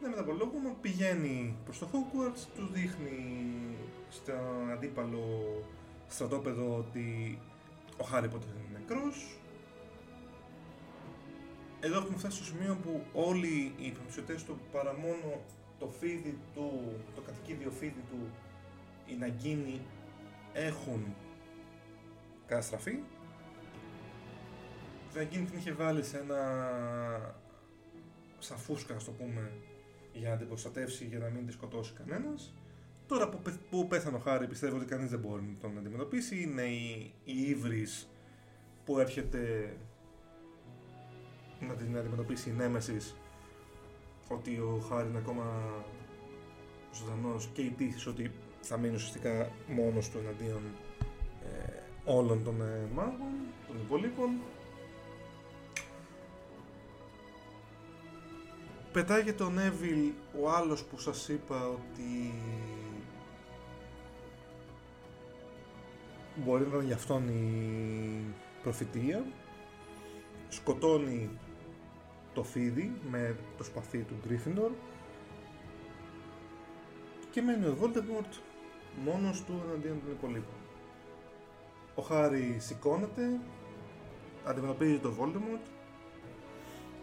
Ναι, μετά από λόγο πηγαίνει προς το Hogwarts, του δείχνει στον αντίπαλο στρατόπεδο ότι ο Χάρη ποτέ δεν είναι νεκρός. Εδώ έχουμε φτάσει στο σημείο που όλοι οι υποψηφιωτές του παρά μόνο το φίδι του, το κατοικίδιο φίδι του, η Ναγκίνη έχουν καταστραφεί. Την Ναγκίνη την είχε βάλει σε ένα σαφούσκα, ας το πούμε, για να την προστατεύσει, για να μην τη σκοτώσει κανένας. Τώρα που, που πέθανε ο Χάρη πιστεύω ότι κανείς δεν μπορεί να τον αντιμετωπίσει. Είναι η, η που έρχεται να την αντιμετωπίσει η Νέμεσης ότι ο Χάρη είναι ακόμα ζωντανός και η τύχη ότι θα μείνει ουσιαστικά μόνος του εναντίον ε, όλων των ε, μάγων, των υπολείπων. Πετάγεται ο Νέβιλ, ο άλλος που σας είπα ότι μπορεί να είναι για αυτόν η προφητεία. Σκοτώνει το φίδι με το σπαθί του Γκρίφιντορ και μένει ο Voldemort μόνος του εναντίον των υπολείπων. Ο Χάρη σηκώνεται, αντιμετωπίζει το Voldemort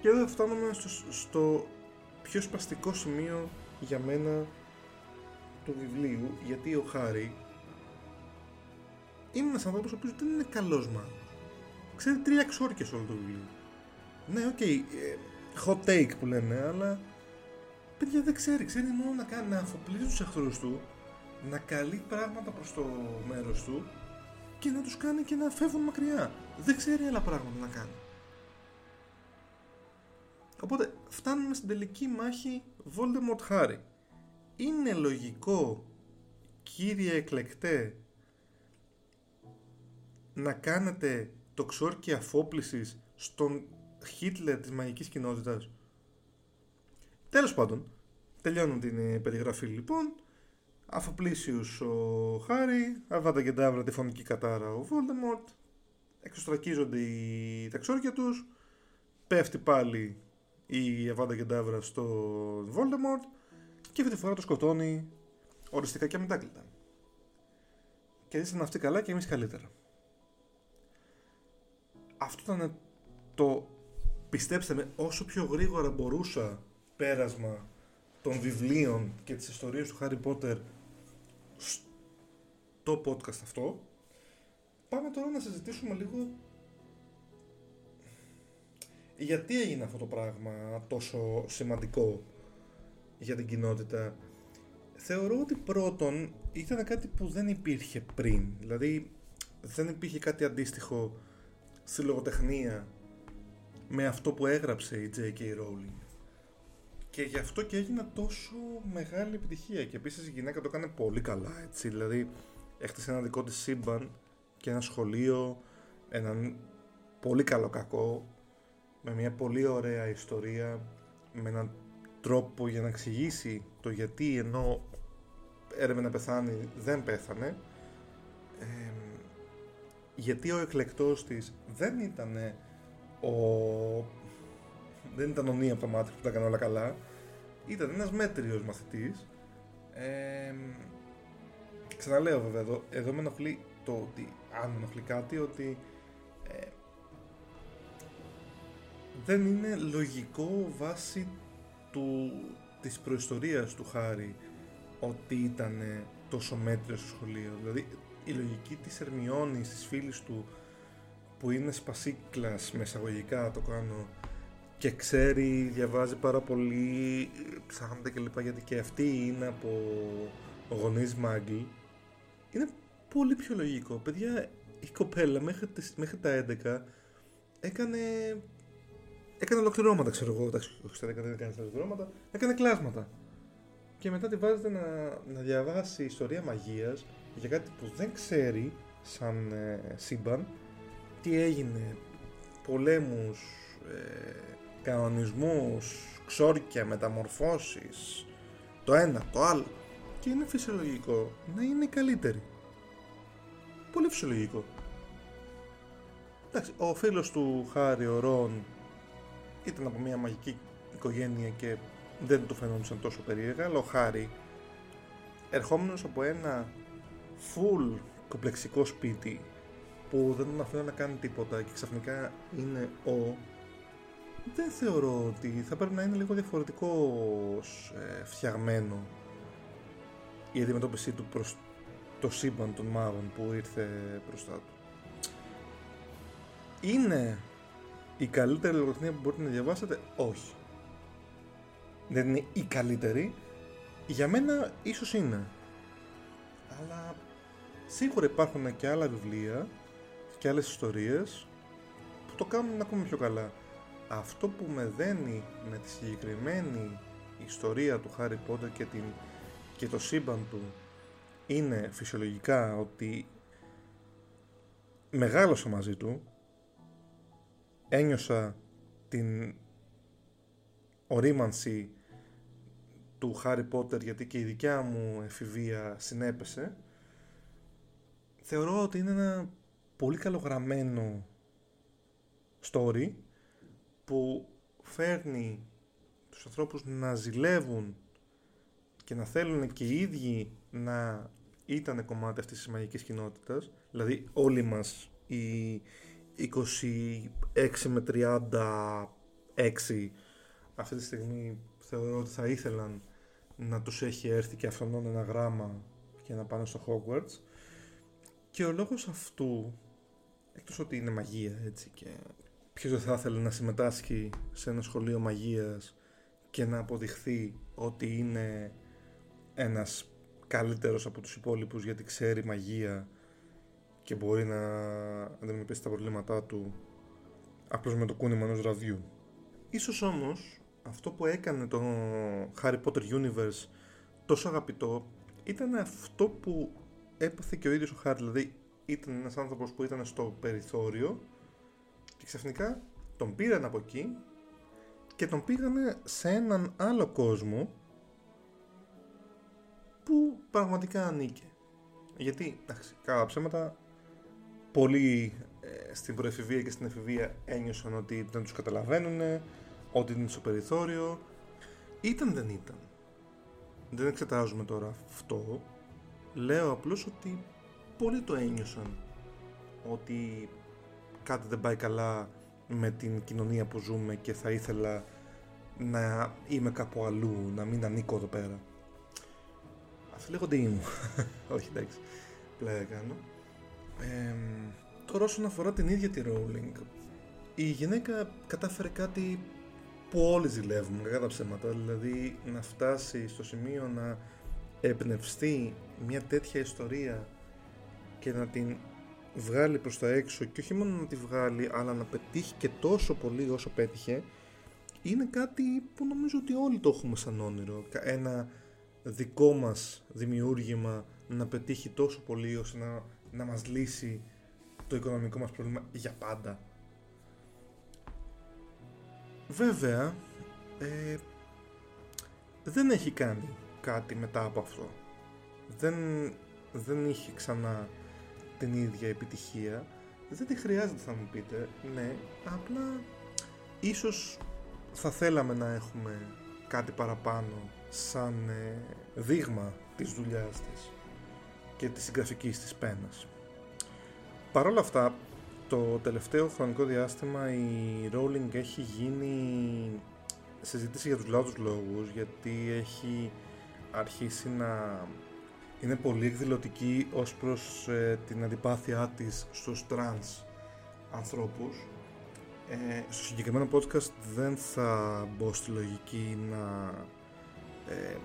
και εδώ φτάνουμε στο, στο πιο σπαστικό σημείο για μένα του βιβλίου γιατί ο Χάρη είναι ένας άνθρωπος ο οποίος δεν είναι καλός μάγος. Ξέρει τρία ξόρκια σε όλο το βιβλίο. Ναι, OK, okay, ε, hot take που λένε, αλλά παιδιά δεν ξέρει. Ξέρει μόνο να, κάνει, να αφοπλίζει τους εχθρούς του, να καλεί πράγματα προς το μέρος του και να τους κάνει και να φεύγουν μακριά. Δεν ξέρει άλλα πράγματα να κάνει. Οπότε φτάνουμε στην τελική μάχη Voldemort Harry. Είναι λογικό, κύριε εκλεκτέ, να κάνετε το ξόρκι αφόπλησης στον Χίτλερ της μαγικής κοινότητας. Τέλος πάντων, τελειώνουμε την ε, περιγραφή λοιπόν. Αφοπλίσιους ο Χάρη, Αβάντα Κεντάβρα τη φονική κατάρα ο Βόλτεμορτ, εξωστρακίζονται οι τα ξόρκια τους, πέφτει πάλι η Αβάντα Κεντάβρα στο Βόλτεμορτ και αυτή τη φορά το σκοτώνει οριστικά και αμετάκλητα. Και ζήσαν αυτοί καλά και εμείς καλύτερα. Αυτό ήταν το πιστέψτε με όσο πιο γρήγορα μπορούσα πέρασμα των βιβλίων και της ιστορίας του Harry Potter στο podcast αυτό πάμε τώρα να συζητήσουμε λίγο γιατί έγινε αυτό το πράγμα τόσο σημαντικό για την κοινότητα. Θεωρώ ότι πρώτον ήταν κάτι που δεν υπήρχε πριν. Δηλαδή δεν υπήρχε κάτι αντίστοιχο στη λογοτεχνία με αυτό που έγραψε η J.K. Rowling. Και γι' αυτό και έγινε τόσο μεγάλη επιτυχία. Και επίσης η γυναίκα το έκανε πολύ καλά, έτσι. Δηλαδή, έχτισε ένα δικό της σύμπαν και ένα σχολείο, έναν πολύ καλό κακό, με μια πολύ ωραία ιστορία, με έναν τρόπο για να εξηγήσει το γιατί ενώ έρευε να πεθάνει δεν πέθανε. γιατί ο εκλεκτός της δεν ήταν ο... δεν ήταν ο Νία από το μάτι που τα έκανε όλα καλά. Ήταν ένας μέτριος μαθητής. Ε, ξαναλέω βέβαια εδώ, εδώ με ενοχλεί το ότι, αν με ενοχλεί κάτι, ότι ε, δεν είναι λογικό βάσει του, της προϊστορίας του Χάρη ότι ήταν τόσο μέτριος στο σχολείο. Δηλαδή η λογική της Ερμιώνης, της φίλης του, που είναι σπασίκλας με εισαγωγικά το κάνω και ξέρει, διαβάζει πάρα πολύ, ψάχνεται κλπ. Γιατί και αυτή είναι από γονείς μάγκλ. Είναι πολύ πιο λογικό. Παιδιά, η κοπέλα μέχρι, μέχρι τα 11 έκανε έκανε ολοκληρώματα, ξέρω εγώ. Εντάξει, όχι δεν έκανε έκανε κλάσματα. Και μετά τη βάζετε να, να διαβάσει ιστορία μαγείας για κάτι που δεν ξέρει σαν ε, σύμπαν τι έγινε, πολέμους, ε, κανονισμούς, ξόρκια, μεταμορφώσεις, το ένα, το άλλο. Και είναι φυσιολογικό να είναι καλύτερη. Πολύ φυσιολογικό. Εντάξει, ο φίλος του Χάρη, ο Ρον, ήταν από μια μαγική οικογένεια και δεν του φαινόντουσαν τόσο περίεργα, αλλά ο Χάρη, ερχόμενος από ένα full κομπλεξικό σπίτι που δεν τον αφήνει να κάνει τίποτα και ξαφνικά είναι ο δεν θεωρώ ότι θα πρέπει να είναι λίγο διαφορετικός ε, φτιαγμένο η αντιμετώπιση του προς το σύμπαν των μάγων που ήρθε μπροστά του. Είναι η καλύτερη λογοτεχνία που μπορείτε να διαβάσετε, όχι. Δεν είναι η καλύτερη, για μένα ίσως είναι. Αλλά σίγουρα υπάρχουν και άλλα βιβλία και άλλες ιστορίες που το κάνουν ακόμη πιο καλά. Αυτό που με δένει με τη συγκεκριμένη ιστορία του Χάρι Πότερ και, την, και το σύμπαν του είναι φυσιολογικά ότι μεγάλωσα μαζί του ένιωσα την ορίμανση του Χάρι Πότερ γιατί και η δικιά μου εφηβεία συνέπεσε θεωρώ ότι είναι ένα πολύ καλογραμμένο story που φέρνει τους ανθρώπους να ζηλεύουν και να θέλουν και οι ίδιοι να ήταν κομμάτι αυτής της μαγικής κοινότητας. Δηλαδή όλοι μας οι 26 με 36 αυτή τη στιγμή θεωρώ ότι θα ήθελαν να τους έχει έρθει και αυτόν ένα γράμμα και να πάνε στο Hogwarts. Και ο λόγος αυτού εκτός ότι είναι μαγεία έτσι και ποιος δεν θα ήθελε να συμμετάσχει σε ένα σχολείο μαγείας και να αποδειχθεί ότι είναι ένας καλύτερος από τους υπόλοιπους γιατί ξέρει μαγεία και μπορεί να αντιμετωπίσει τα προβλήματά του απλώς με το κούνημα ενός ραδιού. Ίσως όμως αυτό που έκανε το Harry Potter Universe τόσο αγαπητό ήταν αυτό που έπαθε και ο ίδιος ο Χάρη, δηλαδή ήταν ένας άνθρωπος που ήταν στο περιθώριο και ξαφνικά τον πήραν από εκεί και τον πήγανε σε έναν άλλο κόσμο που πραγματικά ανήκε. Γιατί, εντάξει, καλά ψέματα, πολλοί ε, στην προεφηβεία και στην εφηβεία ένιωσαν ότι δεν τους καταλαβαίνουν, ότι είναι στο περιθώριο. Ήταν δεν ήταν. Δεν εξετάζουμε τώρα αυτό. Λέω απλώς ότι πολλοί το ένιωσαν ότι κάτι δεν πάει καλά με την κοινωνία που ζούμε και θα ήθελα να είμαι κάπου αλλού, να μην ανήκω εδώ πέρα. Αυτό λέγονται ήμου. Όχι, εντάξει. Πλέον κάνω. Ε, τώρα όσον αφορά την ίδια τη Rowling, η γυναίκα κατάφερε κάτι που όλοι ζηλεύουμε, κατά ψέματα. Δηλαδή να φτάσει στο σημείο να εμπνευστεί μια τέτοια ιστορία και να την βγάλει προς τα έξω και όχι μόνο να τη βγάλει αλλά να πετύχει και τόσο πολύ όσο πέτυχε είναι κάτι που νομίζω ότι όλοι το έχουμε σαν όνειρο. Ένα δικό μας δημιούργημα να πετύχει τόσο πολύ ώστε να, να μας λύσει το οικονομικό μας πρόβλημα για πάντα. Βέβαια ε, δεν έχει κάνει κάτι μετά από αυτό. Δεν, δεν είχε ξανά την ίδια επιτυχία. Δεν τη χρειάζεται θα μου πείτε, ναι, απλά ίσως θα θέλαμε να έχουμε κάτι παραπάνω σαν ε, δείγμα της δουλειάς της και της συγγραφικής της πένας. Παρ' όλα αυτά, το τελευταίο χρονικό διάστημα η Rowling έχει γίνει συζήτηση για τους λάθος λόγους γιατί έχει αρχίσει να είναι πολύ εκδηλωτική ως προς ε, την αντιπάθειά της στους τρανς ανθρώπους. Ε, στο συγκεκριμένο podcast δεν θα μπω στη λογική να, ε,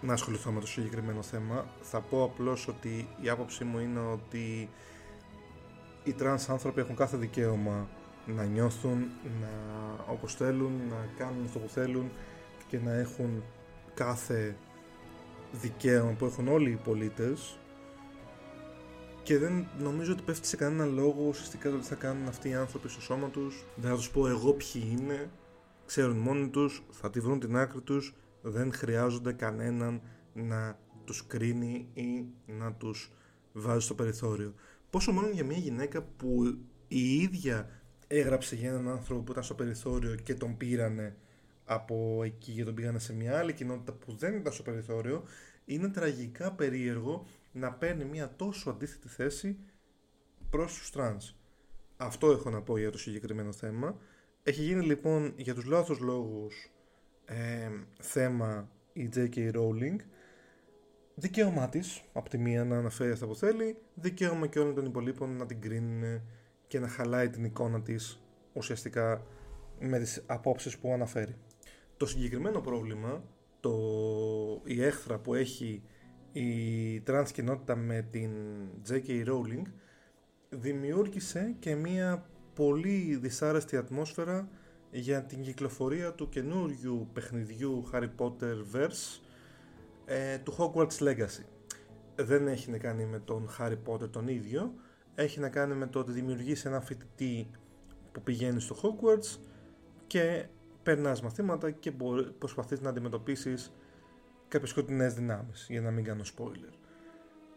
να ασχοληθώ με το συγκεκριμένο θέμα. Θα πω απλώς ότι η άποψή μου είναι ότι οι τρανς άνθρωποι έχουν κάθε δικαίωμα να νιώθουν, να, όπως θέλουν, να κάνουν αυτό που θέλουν και να έχουν κάθε δικαίωμα που έχουν όλοι οι πολίτες και δεν νομίζω ότι πέφτει σε κανέναν λόγος ουσιαστικά το τι θα κάνουν αυτοί οι άνθρωποι στο σώμα τους. Δεν θα τους πω εγώ ποιοι είναι. Ξέρουν μόνοι τους, θα τη βρουν την άκρη τους. Δεν χρειάζονται κανέναν να τους κρίνει ή να τους βάζει στο περιθώριο. Πόσο μάλλον για μια γυναίκα που η ίδια έγραψε για έναν άνθρωπο που ήταν στο περιθώριο και τον πήρανε από εκεί και τον πήγανε σε μια άλλη κοινότητα που δεν ήταν στο περιθώριο, είναι τραγικά περίεργο να παίρνει μια τόσο αντίθετη θέση προς τους τρανς. Αυτό έχω να πω για το συγκεκριμένο θέμα. Έχει γίνει λοιπόν για τους λάθος λόγους ε, θέμα η J.K. Rowling. Δικαίωμά της, από τη μία να αναφέρει αυτά που θέλει, δικαίωμα και όλων των υπολοίπων να την κρίνουν και να χαλάει την εικόνα της ουσιαστικά με τις απόψεις που αναφέρει. Το συγκεκριμένο πρόβλημα, το, η έχθρα που έχει η τρανς κοινότητα με την J.K. Rowling δημιούργησε και μία πολύ δυσάρεστη ατμόσφαιρα για την κυκλοφορία του καινούριου παιχνιδιού Harry Potter Verse ε, του Hogwarts Legacy. Δεν έχει να κάνει με τον Harry Potter τον ίδιο, έχει να κάνει με το ότι δημιουργήσει ένα φοιτητή που πηγαίνει στο Hogwarts και περνάς μαθήματα και προσπαθείς να αντιμετωπίσεις κάποιες σκοτεινές δυνάμεις, για να μην κάνω spoiler.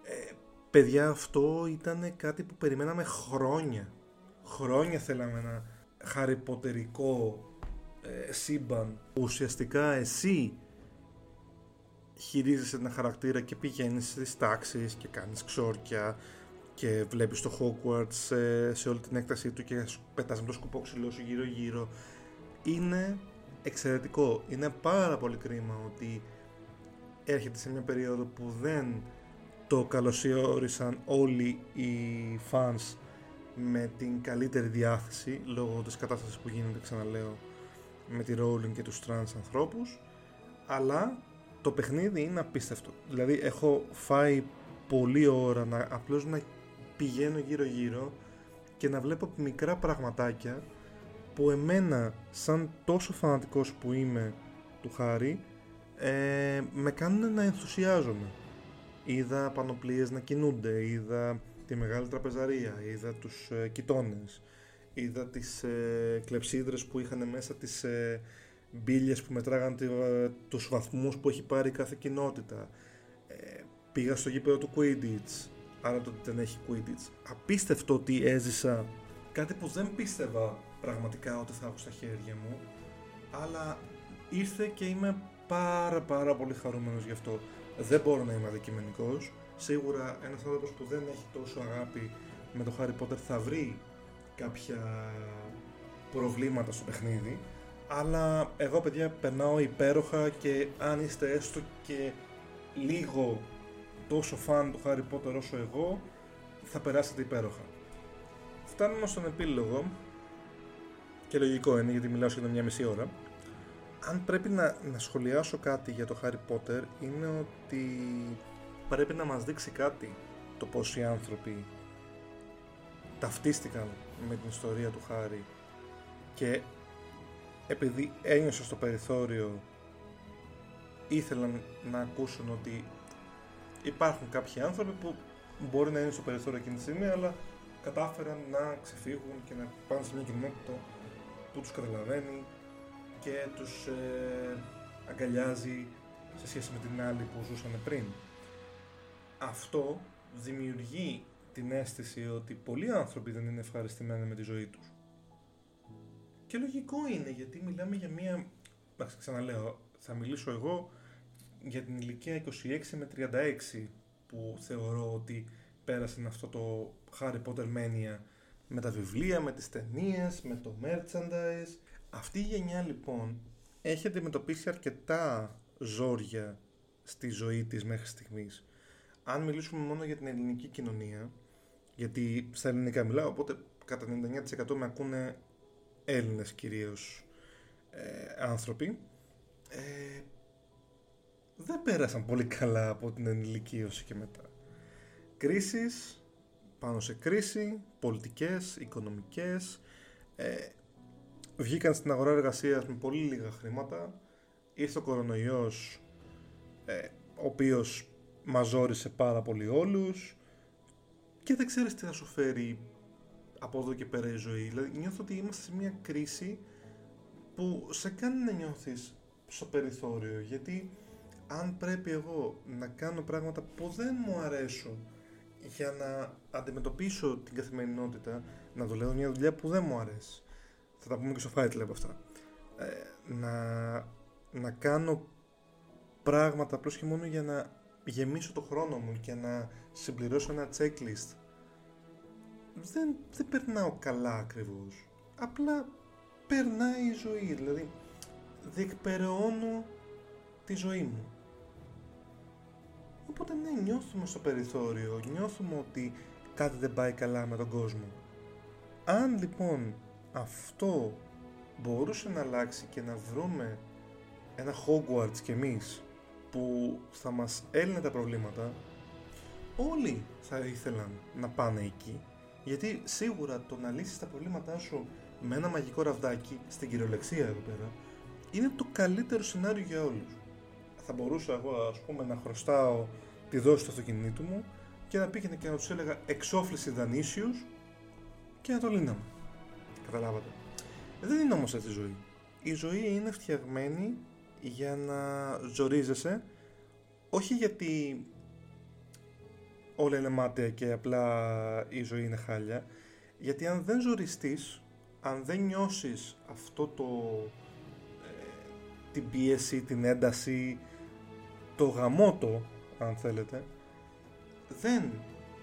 Ε, παιδιά, αυτό ήταν κάτι που περιμέναμε χρόνια. Χρόνια θέλαμε ένα χαριποτερικό ε, σύμπαν. Ουσιαστικά εσύ χειρίζεσαι ένα χαρακτήρα και πηγαίνεις στις τάξεις και κάνεις ξόρκια και βλέπεις το Hogwarts σε, σε όλη την έκτασή του και πετάς με το σκουπό ξυλό σου γύρω γύρω. Είναι εξαιρετικό. Είναι πάρα πολύ κρίμα ότι έρχεται σε μια περίοδο που δεν το καλωσιόρισαν όλοι οι fans με την καλύτερη διάθεση λόγω της κατάστασης που γίνεται ξαναλέω με τη Rowling και τους trans ανθρώπους αλλά το παιχνίδι είναι απίστευτο δηλαδή έχω φάει πολλή ώρα να απλώς να πηγαίνω γύρω γύρω και να βλέπω μικρά πραγματάκια που εμένα σαν τόσο φανατικός που είμαι του Χάρη ε, με κάνουν να ενθουσιάζομαι. Είδα πανοπλίες να κινούνται, είδα τη μεγάλη τραπεζαρία, είδα τους ε, κοιτώνες, είδα τις ε, κλεψίδρες που είχαν μέσα τις ε, μπίλιες που μετράγαν τη, ε, τους βαθμούς που έχει πάρει κάθε κοινότητα. Ε, πήγα στο γήπεδο του Quidditch, άρα το ότι δεν έχει Quidditch. Απίστευτο ότι έζησα κάτι που δεν πίστευα πραγματικά ότι θα έχω στα χέρια μου, αλλά ήρθε και είμαι πάρα πάρα πολύ χαρούμενος γι' αυτό. Δεν μπορώ να είμαι αδικημενικός. Σίγουρα ένας άνθρωπος που δεν έχει τόσο αγάπη με το Harry Potter θα βρει κάποια προβλήματα στο παιχνίδι. Αλλά εγώ παιδιά περνάω υπέροχα και αν είστε έστω και λίγο τόσο φαν του Harry Potter όσο εγώ, θα περάσετε υπέροχα. Φτάνουμε στον επίλογο και λογικό είναι γιατί μιλάω σχεδόν μια μισή ώρα. Αν πρέπει να, να σχολιάσω κάτι για το Harry Potter είναι ότι πρέπει να μας δείξει κάτι το πως οι άνθρωποι ταυτίστηκαν με την ιστορία του Χάρη και επειδή ένιωσα στο περιθώριο ήθελαν να ακούσουν ότι υπάρχουν κάποιοι άνθρωποι που μπορεί να είναι στο περιθώριο εκείνη τη στιγμή αλλά κατάφεραν να ξεφύγουν και να πάνε σε μια κοινότητα που τους καταλαβαίνει και τους ε, αγκαλιάζει σε σχέση με την άλλη που ζούσαν πριν. Αυτό δημιουργεί την αίσθηση ότι πολλοί άνθρωποι δεν είναι ευχαριστημένοι με τη ζωή τους. Και λογικό είναι γιατί μιλάμε για μία... Εντάξει, ξαναλέω, θα μιλήσω εγώ για την ηλικία 26 με 36 που θεωρώ ότι πέρασαν αυτό το Harry Potter Mania με τα βιβλία, με τις ταινίες, με το merchandise αυτή η γενιά λοιπόν έχει αντιμετωπίσει αρκετά ζόρια στη ζωή της μέχρι στιγμής. Αν μιλήσουμε μόνο για την ελληνική κοινωνία, γιατί στα ελληνικά μιλάω, οπότε κατά 99% με ακούνε Έλληνες κυρίως ε, άνθρωποι, ε, δεν πέρασαν πολύ καλά από την ενηλικίωση και μετά. Κρίσεις πάνω σε κρίση, πολιτικές, οικονομικές, ε, βγήκαν στην αγορά εργασίας με πολύ λίγα χρήματα. Ήρθε ο κορονοϊός, ε, ο οποίος μαζόρισε πάρα πολύ όλους και δεν ξέρεις τι θα σου φέρει από εδώ και πέρα η ζωή. Δηλαδή νιώθω ότι είμαστε σε μια κρίση που σε κάνει να νιώθεις στο περιθώριο γιατί αν πρέπει εγώ να κάνω πράγματα που δεν μου αρέσουν για να αντιμετωπίσω την καθημερινότητα, να δουλεύω μια δουλειά που δεν μου αρέσει. Θα τα πούμε και στο Fight Lab αυτά. Ε, να, να κάνω πράγματα απλώς και μόνο για να γεμίσω το χρόνο μου και να συμπληρώσω ένα checklist. Δεν, δεν περνάω καλά ακριβώς. Απλά περνάει η ζωή, δηλαδή διεκπεραιώνω τη ζωή μου. Οπότε ναι, νιώθουμε στο περιθώριο, νιώθουμε ότι κάτι δεν πάει καλά με τον κόσμο. Αν λοιπόν αυτό μπορούσε να αλλάξει και να βρούμε ένα Hogwarts κι εμείς που θα μας έλυνε τα προβλήματα, όλοι θα ήθελαν να πάνε εκεί. Γιατί σίγουρα το να λύσεις τα προβλήματά σου με ένα μαγικό ραβδάκι, στην κυριολεξία εδώ πέρα, είναι το καλύτερο σενάριο για όλους. Θα μπορούσα εγώ ας πούμε να χρωστάω τη δόση του αυτοκινήτου μου και να πήγαινε και να τους έλεγα εξόφληση δανείσιους και να το λύναμε. Καταλάβατε. Δεν είναι όμως έτσι η ζωή. Η ζωή είναι φτιαγμένη για να ζορίζεσαι όχι γιατί όλα είναι μάταια και απλά η ζωή είναι χάλια γιατί αν δεν ζοριστείς αν δεν νιώσεις αυτό το ε, την πίεση, την ένταση το γαμότο αν θέλετε δεν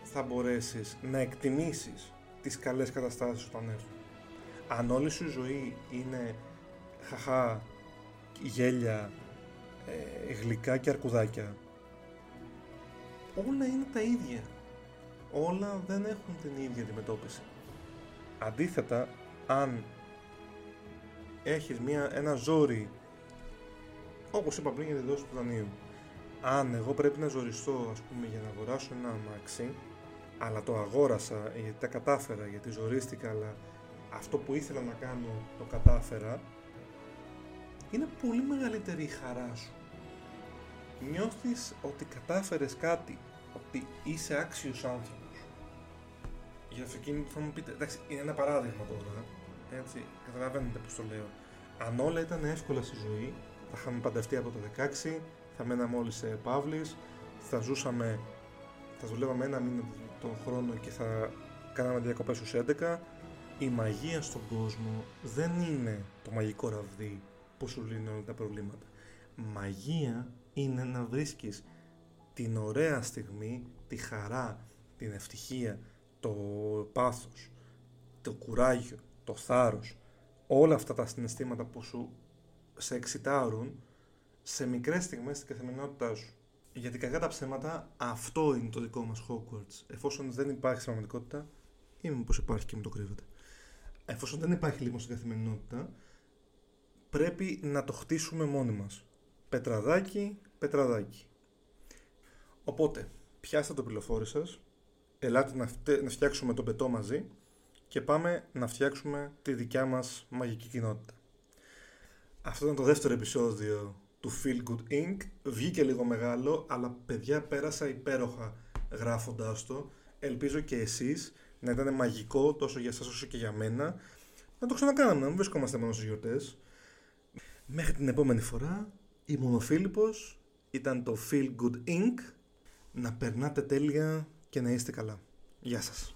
θα μπορέσεις να εκτιμήσεις τις καλές καταστάσεις όταν έρθουν αν όλη σου η ζωή είναι χαχά, γέλια, ε, γλυκά και αρκουδάκια όλα είναι τα ίδια. Όλα δεν έχουν την ίδια αντιμετώπιση. Αντίθετα αν έχεις μια, ένα ζόρι όπως είπα πριν για τη δόση του δανείου αν εγώ πρέπει να ζοριστώ ας πούμε για να αγοράσω ένα αμάξι αλλά το αγόρασα γιατί τα κατάφερα, γιατί ζορίστηκα αλλά αυτό που ήθελα να κάνω το κατάφερα είναι πολύ μεγαλύτερη η χαρά σου νιώθεις ότι κατάφερες κάτι ότι είσαι άξιος άνθρωπος για αυτοκίνητο θα μου πείτε, εντάξει, είναι ένα παράδειγμα τώρα. Έτσι, καταλαβαίνετε πώς το λέω. Αν όλα ήταν εύκολα στη ζωή, θα είχαμε παντρευτεί από το 16, θα μέναμε όλοι σε Παύλης, θα ζούσαμε, θα δουλεύαμε ένα μήνα τον χρόνο και θα κάναμε διακοπές στους 11. Η μαγεία στον κόσμο δεν είναι το μαγικό ραβδί που σου λύνει όλα τα προβλήματα. Μαγεία είναι να βρίσκεις την ωραία στιγμή, τη χαρά, την ευτυχία, το πάθος, το κουράγιο, το θάρρος, όλα αυτά τα συναισθήματα που σου σε εξητάρουν σε μικρές στιγμές στην καθημερινότητά σου. Γιατί κακά τα ψέματα, αυτό είναι το δικό μας Hogwarts. Εφόσον δεν υπάρχει στην πραγματικότητα, ή μήπως υπάρχει και μου το κρύβεται. Εφόσον δεν υπάρχει λίγο στην καθημερινότητα, πρέπει να το χτίσουμε μόνοι μας. Πετραδάκι, πετραδάκι. Οπότε, πιάστε το πυλοφόρι σας, ελάτε να, να φτιάξουμε τον πετό μαζί και πάμε να φτιάξουμε τη δικιά μας μαγική κοινότητα. Αυτό ήταν το δεύτερο επεισόδιο του Feel Good Inc. Βγήκε λίγο μεγάλο, αλλά παιδιά πέρασα υπέροχα γράφοντάς το. Ελπίζω και εσείς να ήταν μαγικό τόσο για σας όσο και για μένα. Να το ξανακάναμε, να μην βρισκόμαστε μόνο στις γιορτές. Μέχρι την επόμενη φορά, ήμουν ο Φίλιππος, ήταν το Feel Good Inc. Να περνάτε τέλεια και να είστε καλά. Γεια σας.